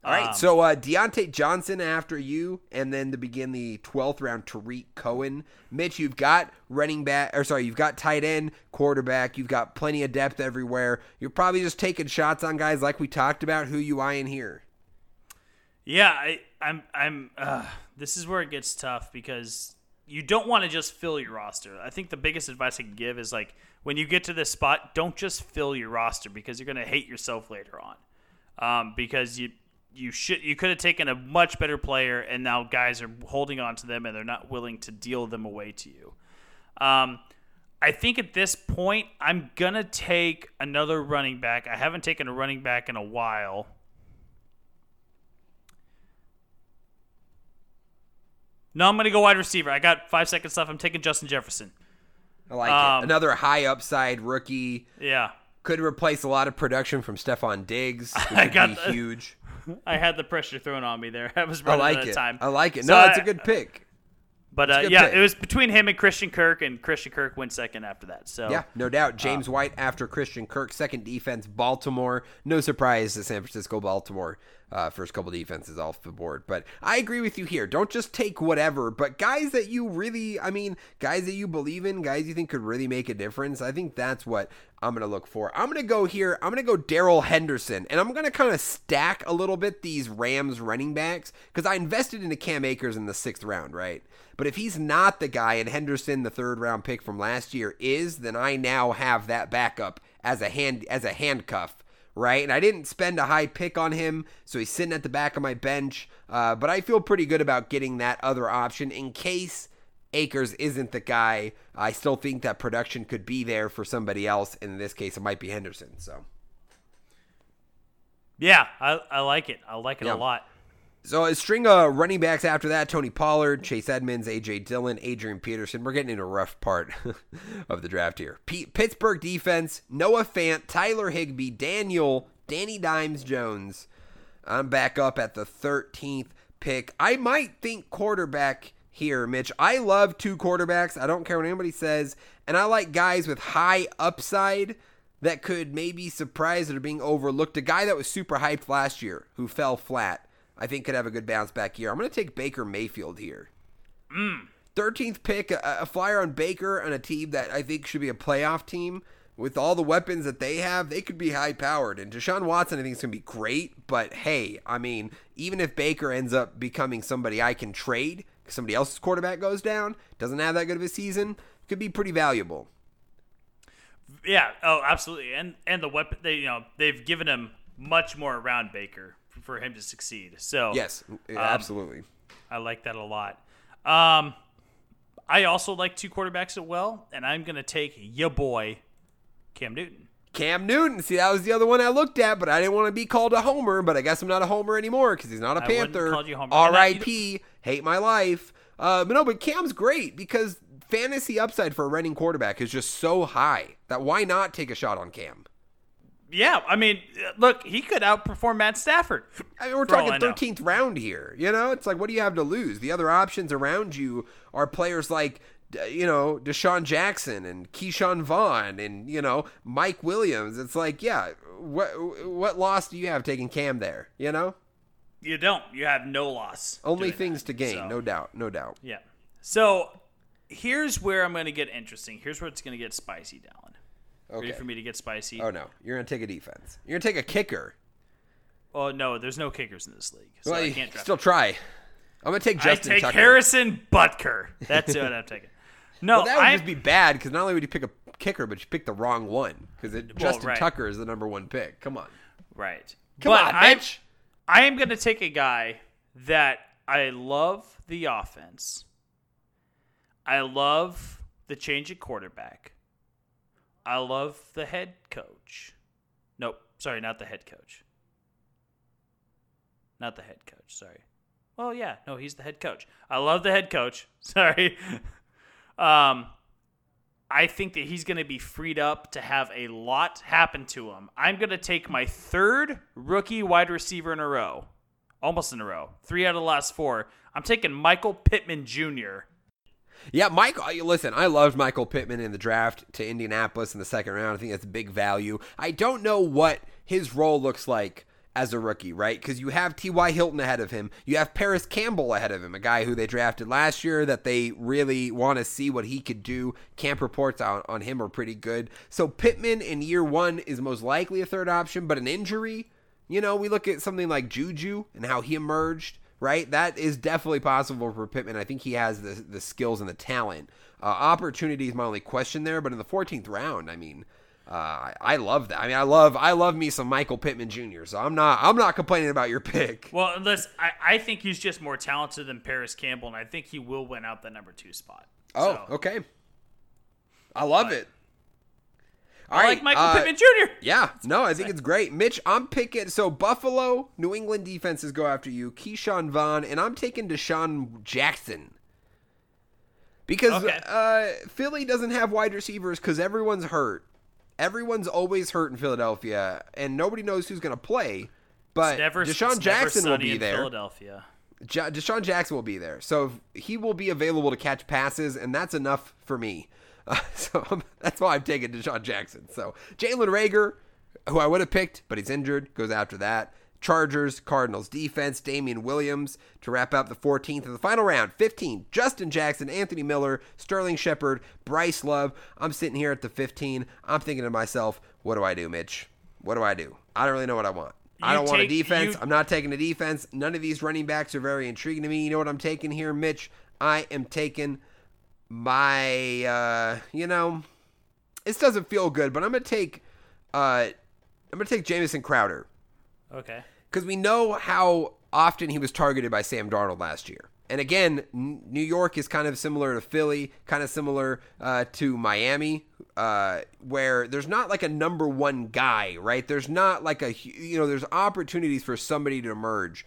S6: All right,
S5: Um,
S6: so uh, Diontae Johnson after you, and then to begin the twelfth round, Tarik Cohen. Mitch, you've got running back, or sorry, you've got tight end, quarterback. You've got plenty of depth everywhere. You're probably just taking shots on guys like we talked about. Who you eyeing here?
S5: Yeah, I, I'm. I'm. Uh, this is where it gets tough because you don't want to just fill your roster. I think the biggest advice I can give is like when you get to this spot, don't just fill your roster because you're gonna hate yourself later on. Um, because you you should you could have taken a much better player and now guys are holding on to them and they're not willing to deal them away to you. Um, I think at this point I'm gonna take another running back. I haven't taken a running back in a while. No, I'm going to go wide receiver. I got five seconds left. I'm taking Justin Jefferson.
S6: I like
S5: Um,
S6: it. Another high upside rookie.
S5: Yeah.
S6: Could replace a lot of production from Stefon Diggs, <laughs>
S5: I got
S6: be
S5: the- <laughs>
S6: huge.
S5: I had the pressure thrown on me there. <laughs> I was
S6: I
S5: running
S6: like
S5: out of
S6: it.
S5: time.
S6: I like it.
S5: So
S6: No, it's
S5: I-
S6: a good pick.
S5: But uh, yeah,
S6: pick.
S5: it was between him and Christian Kirk, and Christian Kirk went second after that. So
S6: Yeah, no doubt. James
S5: Uh,
S6: White after Christian Kirk, second defense, Baltimore. No surprise to San Francisco, Baltimore. Uh, first couple defenses off the board. But I agree with you here. Don't just take whatever, but guys that you really, I mean, guys that you believe in, guys you think could really make a difference. I think that's what I'm going to look for. I'm going to go here. I'm going to go Darrell Henderson, and I'm going to kind of stack a little bit these Rams running backs because I invested into Cam Akers in the sixth round, right? But if he's not the guy and Henderson, the third round pick from last year, is, then I now have that backup as a hand as a handcuff right? And I didn't spend a high pick on him, so he's sitting at the back of my bench. Uh, but I feel pretty good about getting that other option in case Akers isn't the guy. I still think that production could be there for somebody else. In this case, it might be Henderson. So.
S5: Yeah, I, I like it. I like it
S6: Yeah.
S5: a lot.
S6: So a string of running backs after that: Tony Pollard, Chase Edmonds, AJ Dillon, Adrian Peterson. We're getting into a rough part <laughs> of the draft here. P- Pittsburgh defense: Noah Fant, Tyler Higbee, Daniel, Danny Dimes Jones. I'm back up at the 13th pick. I might think quarterback here, Mitch. I love two quarterbacks. I don't care what anybody says, and I like guys with high upside that could maybe surprise that are being overlooked. A guy that was super hyped last year who fell flat, I think could have a good bounce back year. I'm going to take Baker Mayfield here. Mm. 13th pick, a, a flyer on Baker on a team that I think should be a playoff team. With all the weapons that they have, they could be high powered. And Deshaun Watson, I think, is going to be great. But hey, I mean, even if Baker ends up becoming somebody I can trade, somebody else's quarterback goes down, doesn't have that good of a season, could be pretty valuable.
S5: Yeah. Oh, absolutely. And and the weapon they you know they've given him much more around Baker for him to succeed. So
S6: Yes, absolutely.
S5: I like that a lot. Um, I also like two quarterbacks as well, and I'm gonna take your boy Cam Newton.
S6: Cam Newton. See, that was the other one I looked at, but I didn't want to be called a homer. But I guess I'm not a homer anymore because he's not a
S5: I
S6: Panther.
S5: call you a homer. And I-
S6: R.I.P. Hate my life. Uh, but no, but Cam's great because fantasy upside for a running quarterback is just so high that why not take a shot on Cam?
S5: Yeah, I mean, look, he could outperform Matt Stafford.
S6: I mean, we're talking
S5: I know.
S6: 13th round here. You know, it's like, what do you have to lose? The other options around you are players like, you know, DeSean Jackson and Ke'Shawn Vaughn and, you know, Mike Williams. It's like, yeah, what, what loss do you have taking Cam there? You know?
S5: You don't. You have no loss.
S6: Only things
S5: that.
S6: to gain,
S5: So-
S6: no doubt, no doubt.
S5: Yeah. So here's where I'm going to get interesting. Here's where it's going to get spicy, Dallen. Ready
S6: Okay.
S5: for me to get spicy?
S6: Oh no, you're gonna take a defense. You're gonna take a kicker.
S5: Oh no, there's no kickers in this league, so
S6: well,
S5: I can't
S6: still try. I'm gonna take Justin
S5: I take
S6: Tucker.
S5: Harrison Butker. That's what I'm taking. <laughs> No,
S6: Well, that would
S5: I
S6: just be bad because not only would you pick a kicker, but you picked the wrong one because Justin
S5: right.
S6: Tucker is the number one pick. Come on,
S5: right.
S6: come
S5: but
S6: on,
S5: I'm-
S6: Mitch.
S5: I am going to take a guy that I love the offense. I love the change at quarterback. I love the head coach. Nope, sorry, not the head coach. Not the head coach, sorry. Oh yeah, no, he's the head coach. I love the head coach. <laughs> Sorry. um I think that he's going to be freed up to have a lot happen to him. I'm going to take my third rookie wide receiver in a row, almost in a row, three out of the last four. I'm taking Michael Pittman Jr.
S6: Yeah, Mike. uh, Listen, I loved Michael Pittman in the draft to Indianapolis in the second round. I think that's big value. I don't know what his role looks like as a rookie, right? Because you have T.Y. Hilton ahead of him. You have Parris Campbell ahead of him, a guy who they drafted last year that they really want to see what he could do. Camp reports on, on him are pretty good. So Pittman in year one is most likely a third option, but an injury, you know, we look at something like Juju and how he emerged right? That is definitely possible for Pittman. I think he has the the skills and the talent. Uh, opportunity is my only question there, but in the 14th round, I mean, uh, I, love that. I mean, I love I love me some Michael Pittman Jr. So I'm not I'm not complaining about your pick.
S5: Well, unless I, I think he's just more talented than Parris Campbell, and I think he will win out the number two spot.
S6: Oh,
S5: So,
S6: okay. I love it. All
S5: I
S6: right,
S5: like Michael
S6: uh,
S5: Pittman Jr.
S6: Yeah, no, I think it's great. Mitch, I'm picking. So Buffalo, New England defenses go after you. Ke'Shawn Vaughn, and I'm taking DeSean Jackson. Because
S5: Okay.
S6: uh, Philly doesn't have wide receivers because everyone's hurt. Everyone's always hurt in Philadelphia, and nobody knows who's going to play. But
S5: never, DeSean
S6: Jackson will be there.
S5: Philadelphia.
S6: Ja- DeSean Jackson will be there, so he will be available to catch passes, and that's enough for me. Uh, <laughs> so I'm- that's why I'm taking DeSean Jackson. So Jalen Reagor, who I would have picked, but he's injured, goes after that. Chargers, Cardinals defense, Damien Williams to wrap up the 14th of the final round. 15, Justin Jackson, Anthony Miller, Sterling Shepard, Bryce Love. I'm sitting here at the 15. I'm thinking to myself, what do I do, Mitch? What do I do? I don't really know what I want. I don't want a defense.
S5: you-
S6: I'm not taking a defense. None of these running backs are very intriguing to me. You know what I'm taking here, Mitch? I am taking my, uh, you know, this doesn't feel good, but I'm gonna take, uh, I'm gonna take Jamison Crowder
S5: Okay.
S6: because we know how often he was targeted by Sam Darnold last year. And again, N- New York is kind of similar to Philly, kind of similar uh, to Miami, uh, where there's not like a number one guy, right? There's not like a you know, there's opportunities for somebody to emerge.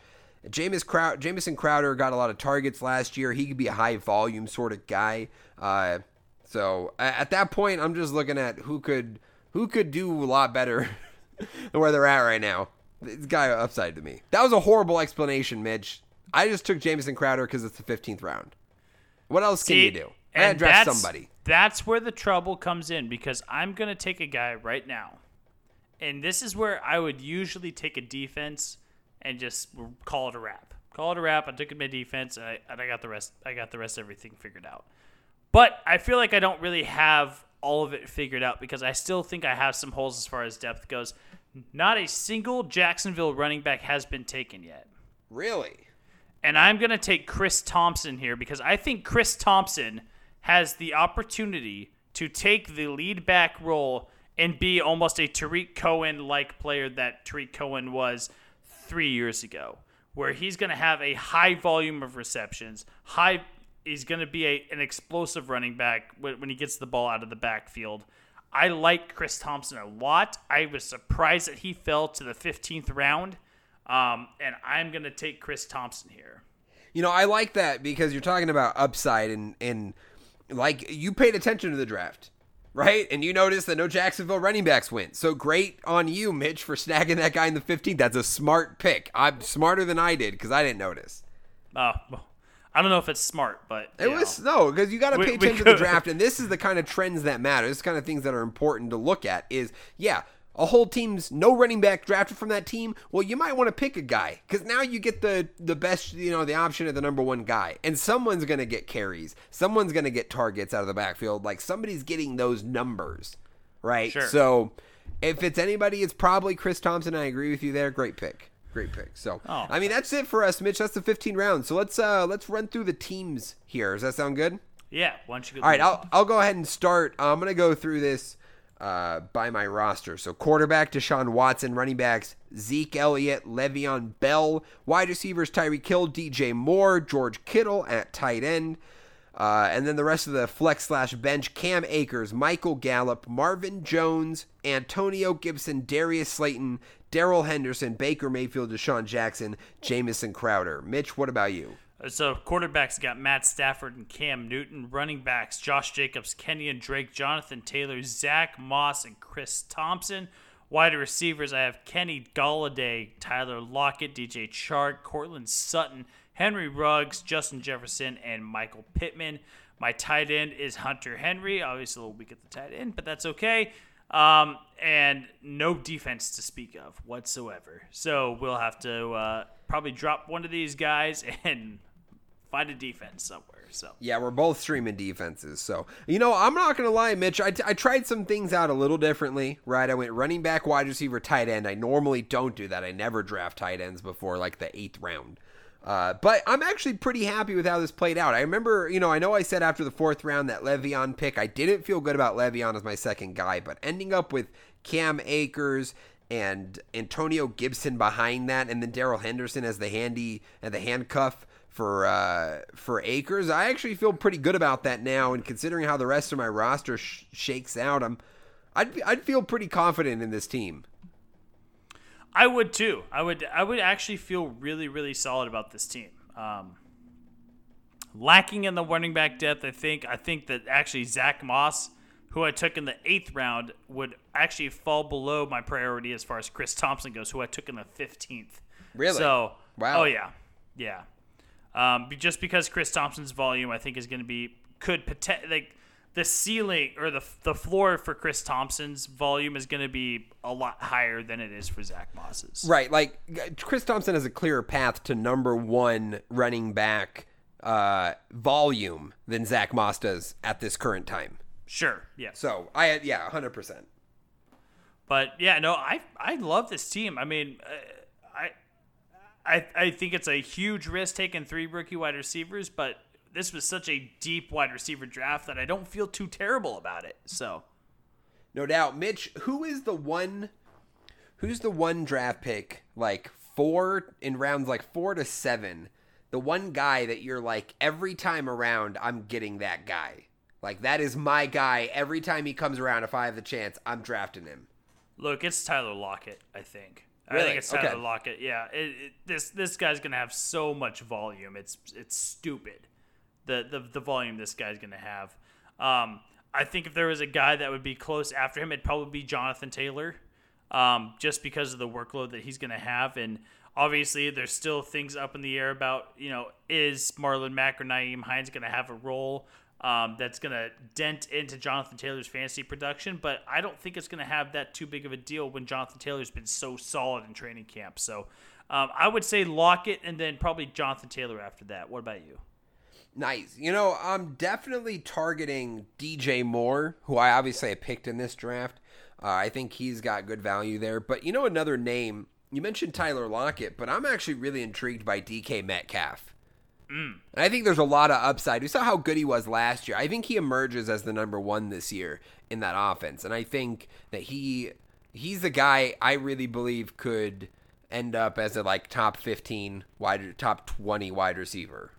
S6: Jameis Crow- Jamison Crowder got a lot of targets last year. He could be a high volume sort of guy. Uh, so at that point, I'm just looking at who could who could do a lot better <laughs> than where they're at right now. This guy upside to me. That was a horrible explanation, Mitch. I just took Jamison Crowder because it's the 15th round. What else can you do?
S5: And
S6: draft somebody.
S5: That's where the trouble comes in because I'm going to take a guy right now. And this is where I would usually take a defense and just call it a wrap. Call it a wrap. I took it my defense and I, and I got the rest I got the rest of everything figured out. But I feel like I don't really have all of it figured out because I still think I have some holes as far as depth goes. Not a single Jacksonville running back has been taken yet.
S6: Really?
S5: And I'm going to take Chris Thompson here because I think Chris Thompson has the opportunity to take the lead back role and be almost a Tarik Cohen like player that Tarik Cohen was three years ago, where he's going to have a high volume of receptions, high. He's going to be a, an explosive running back when, he gets the ball out of the backfield. I like Chris Thompson a lot. I was surprised that he fell to the 15th round. Um, and I'm going to take Chris Thompson here.
S6: You know, I like that because you're talking about upside and and like you paid attention to the draft, right? And you noticed that no Jacksonville running backs went. So great on you, Mitch, for snagging that guy in the 15th. That's a smart pick. I'm smarter than I did because I didn't notice.
S5: Uh, well, I don't know if it's smart, but
S6: It
S5: you
S6: was
S5: know.
S6: no, because you got to pay attention to the draft, and this is the kind of trends that matter. This is the kind of things that are important to look at. Is yeah, a whole team's no running back drafted from that team. Well, you might want to pick a guy because now you get the the best, you know, the option of the number one guy, and someone's gonna get carries, someone's gonna get targets out of the backfield. Like somebody's getting those numbers, right?
S5: Sure.
S6: So if it's anybody, it's probably Chris Thompson. I agree with you there. Great pick. Great pick. So
S5: Oh,
S6: I mean that's it for us, Mitch. That's the 15 rounds. So let's uh let's run through the teams here. Does that sound good?
S5: yeah. Why don't you go?
S6: All right, I'll I'll go ahead and start. I'm gonna go through this uh, by my roster. So quarterback Deshaun Watson, running backs Zeke Elliott, Le'Veon Bell, wide receivers Tyreek Hill, DJ Moore, George Kittle at tight end. Uh, and then the rest of the flex slash bench: Cam Akers, Michael Gallup, Marvin Jones, Antonio Gibson, Darius Slayton, Darrell Henderson, Baker Mayfield, DeSean Jackson, Jamison Crowder. Mitch, what about you?
S5: So quarterbacks got Matt Stafford and Cam Newton. Running backs Josh Jacobs, Kenyan Drake, Jonathan Taylor, Zach Moss, and Chris Thompson. Wide receivers I have Kenny Golladay, Tyler Lockett, DJ Chark, Courtland Sutton, Henry Ruggs, Justin Jefferson, and Michael Pittman. My tight end is Hunter Henry. Obviously a little weak at the tight end, but that's okay. Um, and no defense to speak of whatsoever. So we'll have to uh, probably drop one of these guys <laughs> and find a defense somewhere. So
S6: Yeah, we're both streaming defenses. So, you know, I'm not to lie, Mitch. I, I tried some things out a little differently, right? I went running back, wide receiver, tight end. I normally don't do that. I never draft tight ends before like the eighth round. Uh, but I'm actually pretty happy with how this played out. I remember, you know, I know I said after the fourth round that Le'Veon pick, I didn't feel good about Le'Veon as my second guy, but ending up with Cam Akers and Antonio Gibson behind that, and then Darrell Henderson as the handy and the handcuff for uh, for Akers. I actually feel pretty good about that now, and considering how the rest of my roster sh- shakes out, I'm I'd I'd feel pretty confident in this team.
S5: I would too. I would. I would actually feel really, really solid about this team. Um, lacking in the running back depth, I think. I think that actually Zach Moss, who I took in the eighth round, would actually fall below my priority as far as Chris Thompson goes, who I took in the fifteenth.
S6: Really?
S5: So,
S6: Wow.
S5: Oh yeah, yeah. Um, just because Chris Thompson's volume, I think, is going to be could poten- like the ceiling or the the floor for Chris Thompson's volume is going to be a lot higher than it is for Zach Moss's.
S6: Right, like Chris Thompson has a clearer path to number one running back uh, volume than Zach Moss does at this current time.
S5: Sure. Yeah.
S6: So I yeah, hundred percent.
S5: But yeah, no, I I love this team. I mean, uh, I I think it's a huge risk taking three rookie wide receivers, but this was such a deep wide receiver draft that I don't feel too terrible about it. So,
S6: no doubt, Mitch. Who is the one? Who's the one draft pick like four in rounds like four to seven? The one guy that you're like every time around, I'm getting that guy. Like that is my guy. Every time he comes around, if I have the chance, I'm drafting him.
S5: Look, it's Tyler Lockett. I think.
S6: Really?
S5: I think it's Tyler
S6: Okay.
S5: Lockett. Yeah, it, it, this this guy's gonna have so much volume. It's it's stupid. The the the volume this guy's gonna have. Um, I think if there was a guy that would be close after him, it'd probably be Jonathan Taylor, um, just because of the workload that he's gonna have. And obviously, there's still things up in the air about you know is Marlon Mack or Nyheim Hines gonna have a role um, that's going to dent into Jonathan Taylor's fantasy production, but I don't think it's going to have that too big of a deal when Jonathan Taylor's been so solid in training camp. So um, I would say Lockett and then probably Jonathan Taylor after that. What about you?
S6: Nice. You know, I'm definitely targeting DJ Moore, who I obviously picked in this draft. Uh, I think he's got good value there. But you know, another name you mentioned Tyler Lockett, but I'm actually really intrigued by DK Metcalf. Mm. And I think there's a lot of upside. We saw how good he was last year. I think he emerges as the number one this year in that offense, and I think that he he's the guy I really believe could end up as a like top 15 wide, top 20 wide receiver.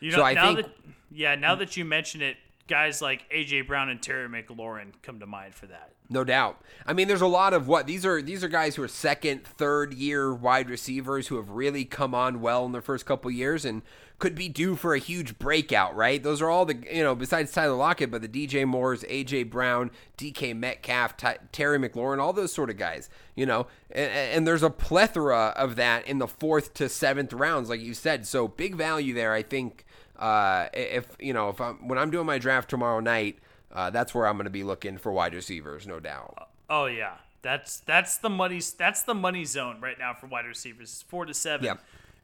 S5: You
S6: So
S5: know,
S6: I
S5: now
S6: think-
S5: that yeah, now that you mention it, guys like AJ Brown and Terry McLaurin come to mind for that.
S6: No doubt. I mean, there's a lot of what these are. These are guys who are second, third year wide receivers who have really come on well in their first couple years and could be due for a huge breakout. Right? Those are all the you know besides Tyler Lockett, but the DJ Moores, AJ Brown, DK Metcalf, Ty- Terry McLaurin, all those sort of guys. You know, and, and there's a plethora of that in the fourth to seventh rounds, like you said. So big value there. I think. Uh, if you know, if I'm when I'm doing my draft tomorrow night, uh, that's where I'm going to be looking for wide receivers, no doubt.
S5: Oh yeah, that's that's the money that's the money zone right now for wide receivers. It's four to seven.
S6: Yeah.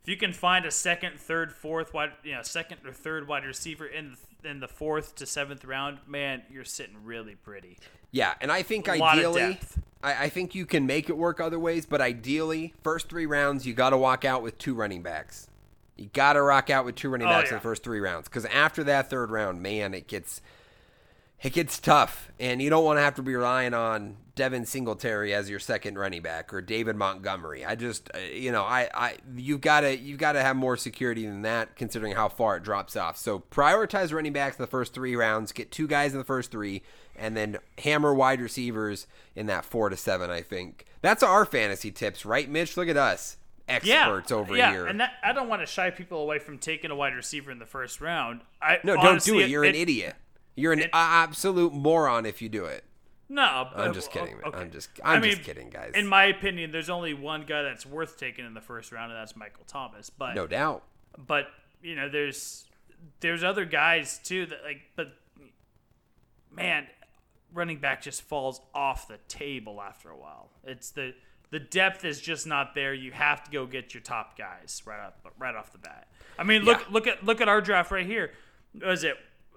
S5: If you can find a second, third, fourth wide, you know, second or third wide receiver in the, in the fourth to seventh round, man, you're sitting really pretty.
S6: Yeah, and I think
S5: A
S6: ideally. I, I think you can make it work other ways, but ideally, first three rounds, you got to walk out with two running backs. You got to rock out with two running
S5: Oh,
S6: backs in the first three rounds, because after that third round, man, it gets it gets tough, and you don't want to have to be relying on Devin Singletary as your second running back or David Montgomery. I just, uh, you know, I, I, you've got to, you've got to have more security than that, considering how far it drops off. So prioritize running backs in the first three rounds, get two guys in the first three, and then hammer wide receivers in that four to seven. I think that's our fantasy tips, right, Mitch? Look at us, experts
S5: yeah,
S6: over
S5: yeah,
S6: here.
S5: and that, I don't want to shy people away from taking a wide receiver in the first round. I
S6: no,
S5: honestly,
S6: don't do it. You're an idiot. You're an absolute moron if you do it.
S5: No,
S6: I'm just kidding.
S5: okay.
S6: I'm just,
S5: I
S6: I'm
S5: mean,
S6: just kidding, guys.
S5: In my opinion, there's only one guy that's worth taking in the first round, and that's Michael Thomas. But
S6: no doubt.
S5: but you know, there's there's other guys too that like, but man, running back just falls off the table after a while. It's the the depth is just not there. You have to go get your top guys right off right off the bat. I mean, look
S6: Yeah.
S5: look at look at our draft right here. Was it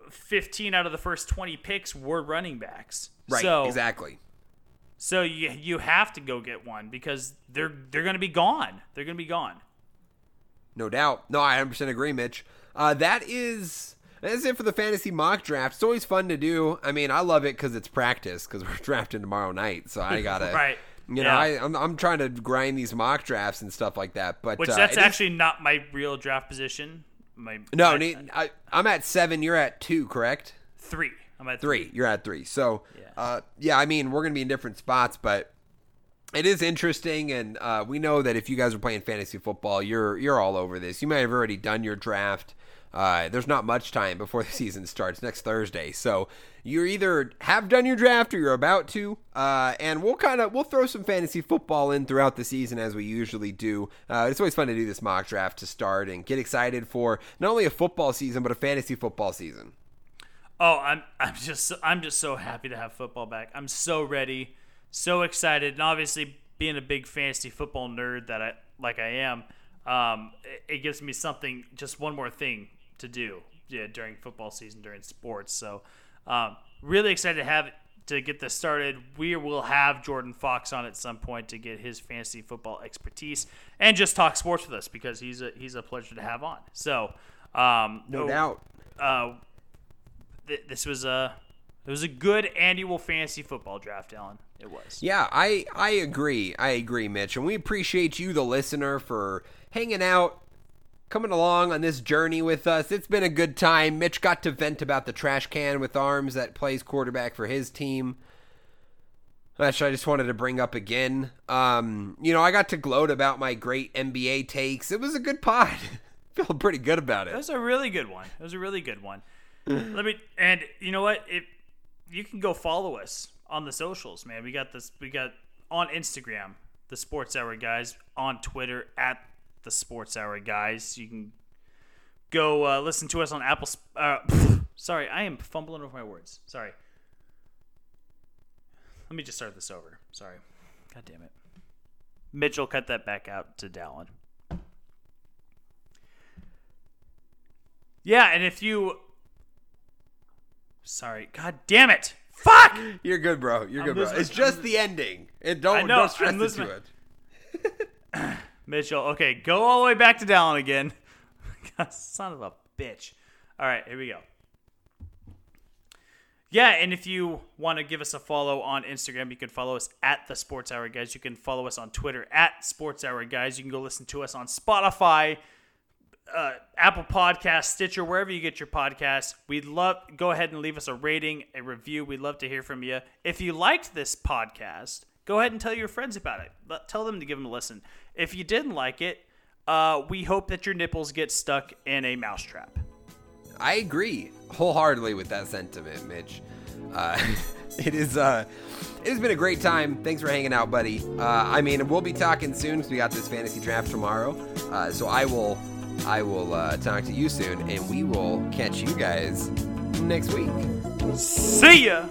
S5: 15 out of the first 20 picks were running backs?
S6: Right.
S5: So,
S6: exactly.
S5: so you you have to go get one because they're they're going to be gone. They're going to be gone.
S6: No doubt. No, I 100% agree, Mitch. Uh, that is that's it for the fantasy mock draft. It's always fun to do. I mean, I love it because it's practice because <laughs> we're drafting tomorrow night. So I <laughs> gotta,
S5: Right.
S6: You know,
S5: Yeah.
S6: I, I'm I'm trying to grind these mock drafts and stuff like that. But
S5: Which
S6: uh,
S5: that's
S6: it is-
S5: actually not my real draft position. My
S6: no.
S5: my-
S6: I, I'm at seven. You're at two, correct?
S5: three. I'm at
S6: Three. You're at three. So,
S5: Yeah.
S6: uh, yeah. I mean, we're gonna be in different spots, but it is interesting, and uh, we know that if you guys are playing fantasy football, you're you're all over this. You might have already done your draft. Uh, there's not much time before the <laughs> season starts next Thursday, so you either have done your draft or you're about to. Uh, and we'll kind of we'll throw some fantasy football in throughout the season as we usually do. Uh, it's always fun to do this mock draft to start and get excited for not only a football season but a fantasy football season.
S5: Oh, I'm I'm just I'm just so happy to have football back. I'm so ready, so excited, and obviously being a big fantasy football nerd that I like I am, um, it, it gives me something just one more thing to do yeah, during football season during sports. So um, really excited to have to get this started. We will have Jordan Fox on at some point to get his fantasy football expertise and just talk sports with us because he's a he's a pleasure to have on. So um,
S6: No doubt.
S5: uh, th- this was a it was a good annual fantasy football draft, Dallen. It was.
S6: Yeah, I I agree. I agree, Mitch, and we appreciate you, the listener, for hanging out, coming along on this journey with us. It's been a good time. Mitch got to vent about the trash can with arms that plays quarterback for his team. Which I just wanted to bring up again. Um, you know, I got to gloat about my great NBA takes. It was a good pod. <laughs> Feel pretty good about
S5: It
S6: it.
S5: was a really good one. It was a really good one. Let me and you know what? If you can go follow us on the socials, man. We got this. We got on Instagram, the Sports Hour guys. On Twitter at the Sports Hour guys. You can go uh, listen to us on Apple. Sp- Uh, <laughs> sorry, I am fumbling over my words. Sorry. Let me just start this over. Sorry. God damn it. Mitchell, cut that back out to Dallen. Yeah, and if you. Sorry. God damn it. Fuck!
S6: You're good, bro. You're good, bro.
S5: listening.
S6: It's just the ending. And don't
S5: know,
S6: don't stress
S5: I'm
S6: into it. <clears throat>
S5: Mitchell, okay, go all the way back to Dallen again. <laughs> Son of a bitch. All right, here we go. Yeah, and if you want to give us a follow on Instagram, you can follow us at the Sports Hour Guys. You can follow us on Twitter at Sports Hour Guys. You can go listen to us on Spotify, uh, Apple Podcast, Stitcher, wherever you get your podcasts. We'd love go ahead and leave us a rating, a review. We'd love to hear from you. If you liked this podcast, go ahead and tell your friends about it. Let, tell them to give them a listen. If you didn't like it, uh, we hope that your nipples get stuck in a mousetrap.
S6: I agree wholeheartedly with that sentiment, Mitch. Uh, <laughs> it is. Uh, it has been a great time. Thanks for hanging out, buddy. Uh, I mean, we'll be talking soon because we got this fantasy draft tomorrow. Uh, so I will, I will uh, talk to you soon, and we will catch you guys next week.
S5: See ya!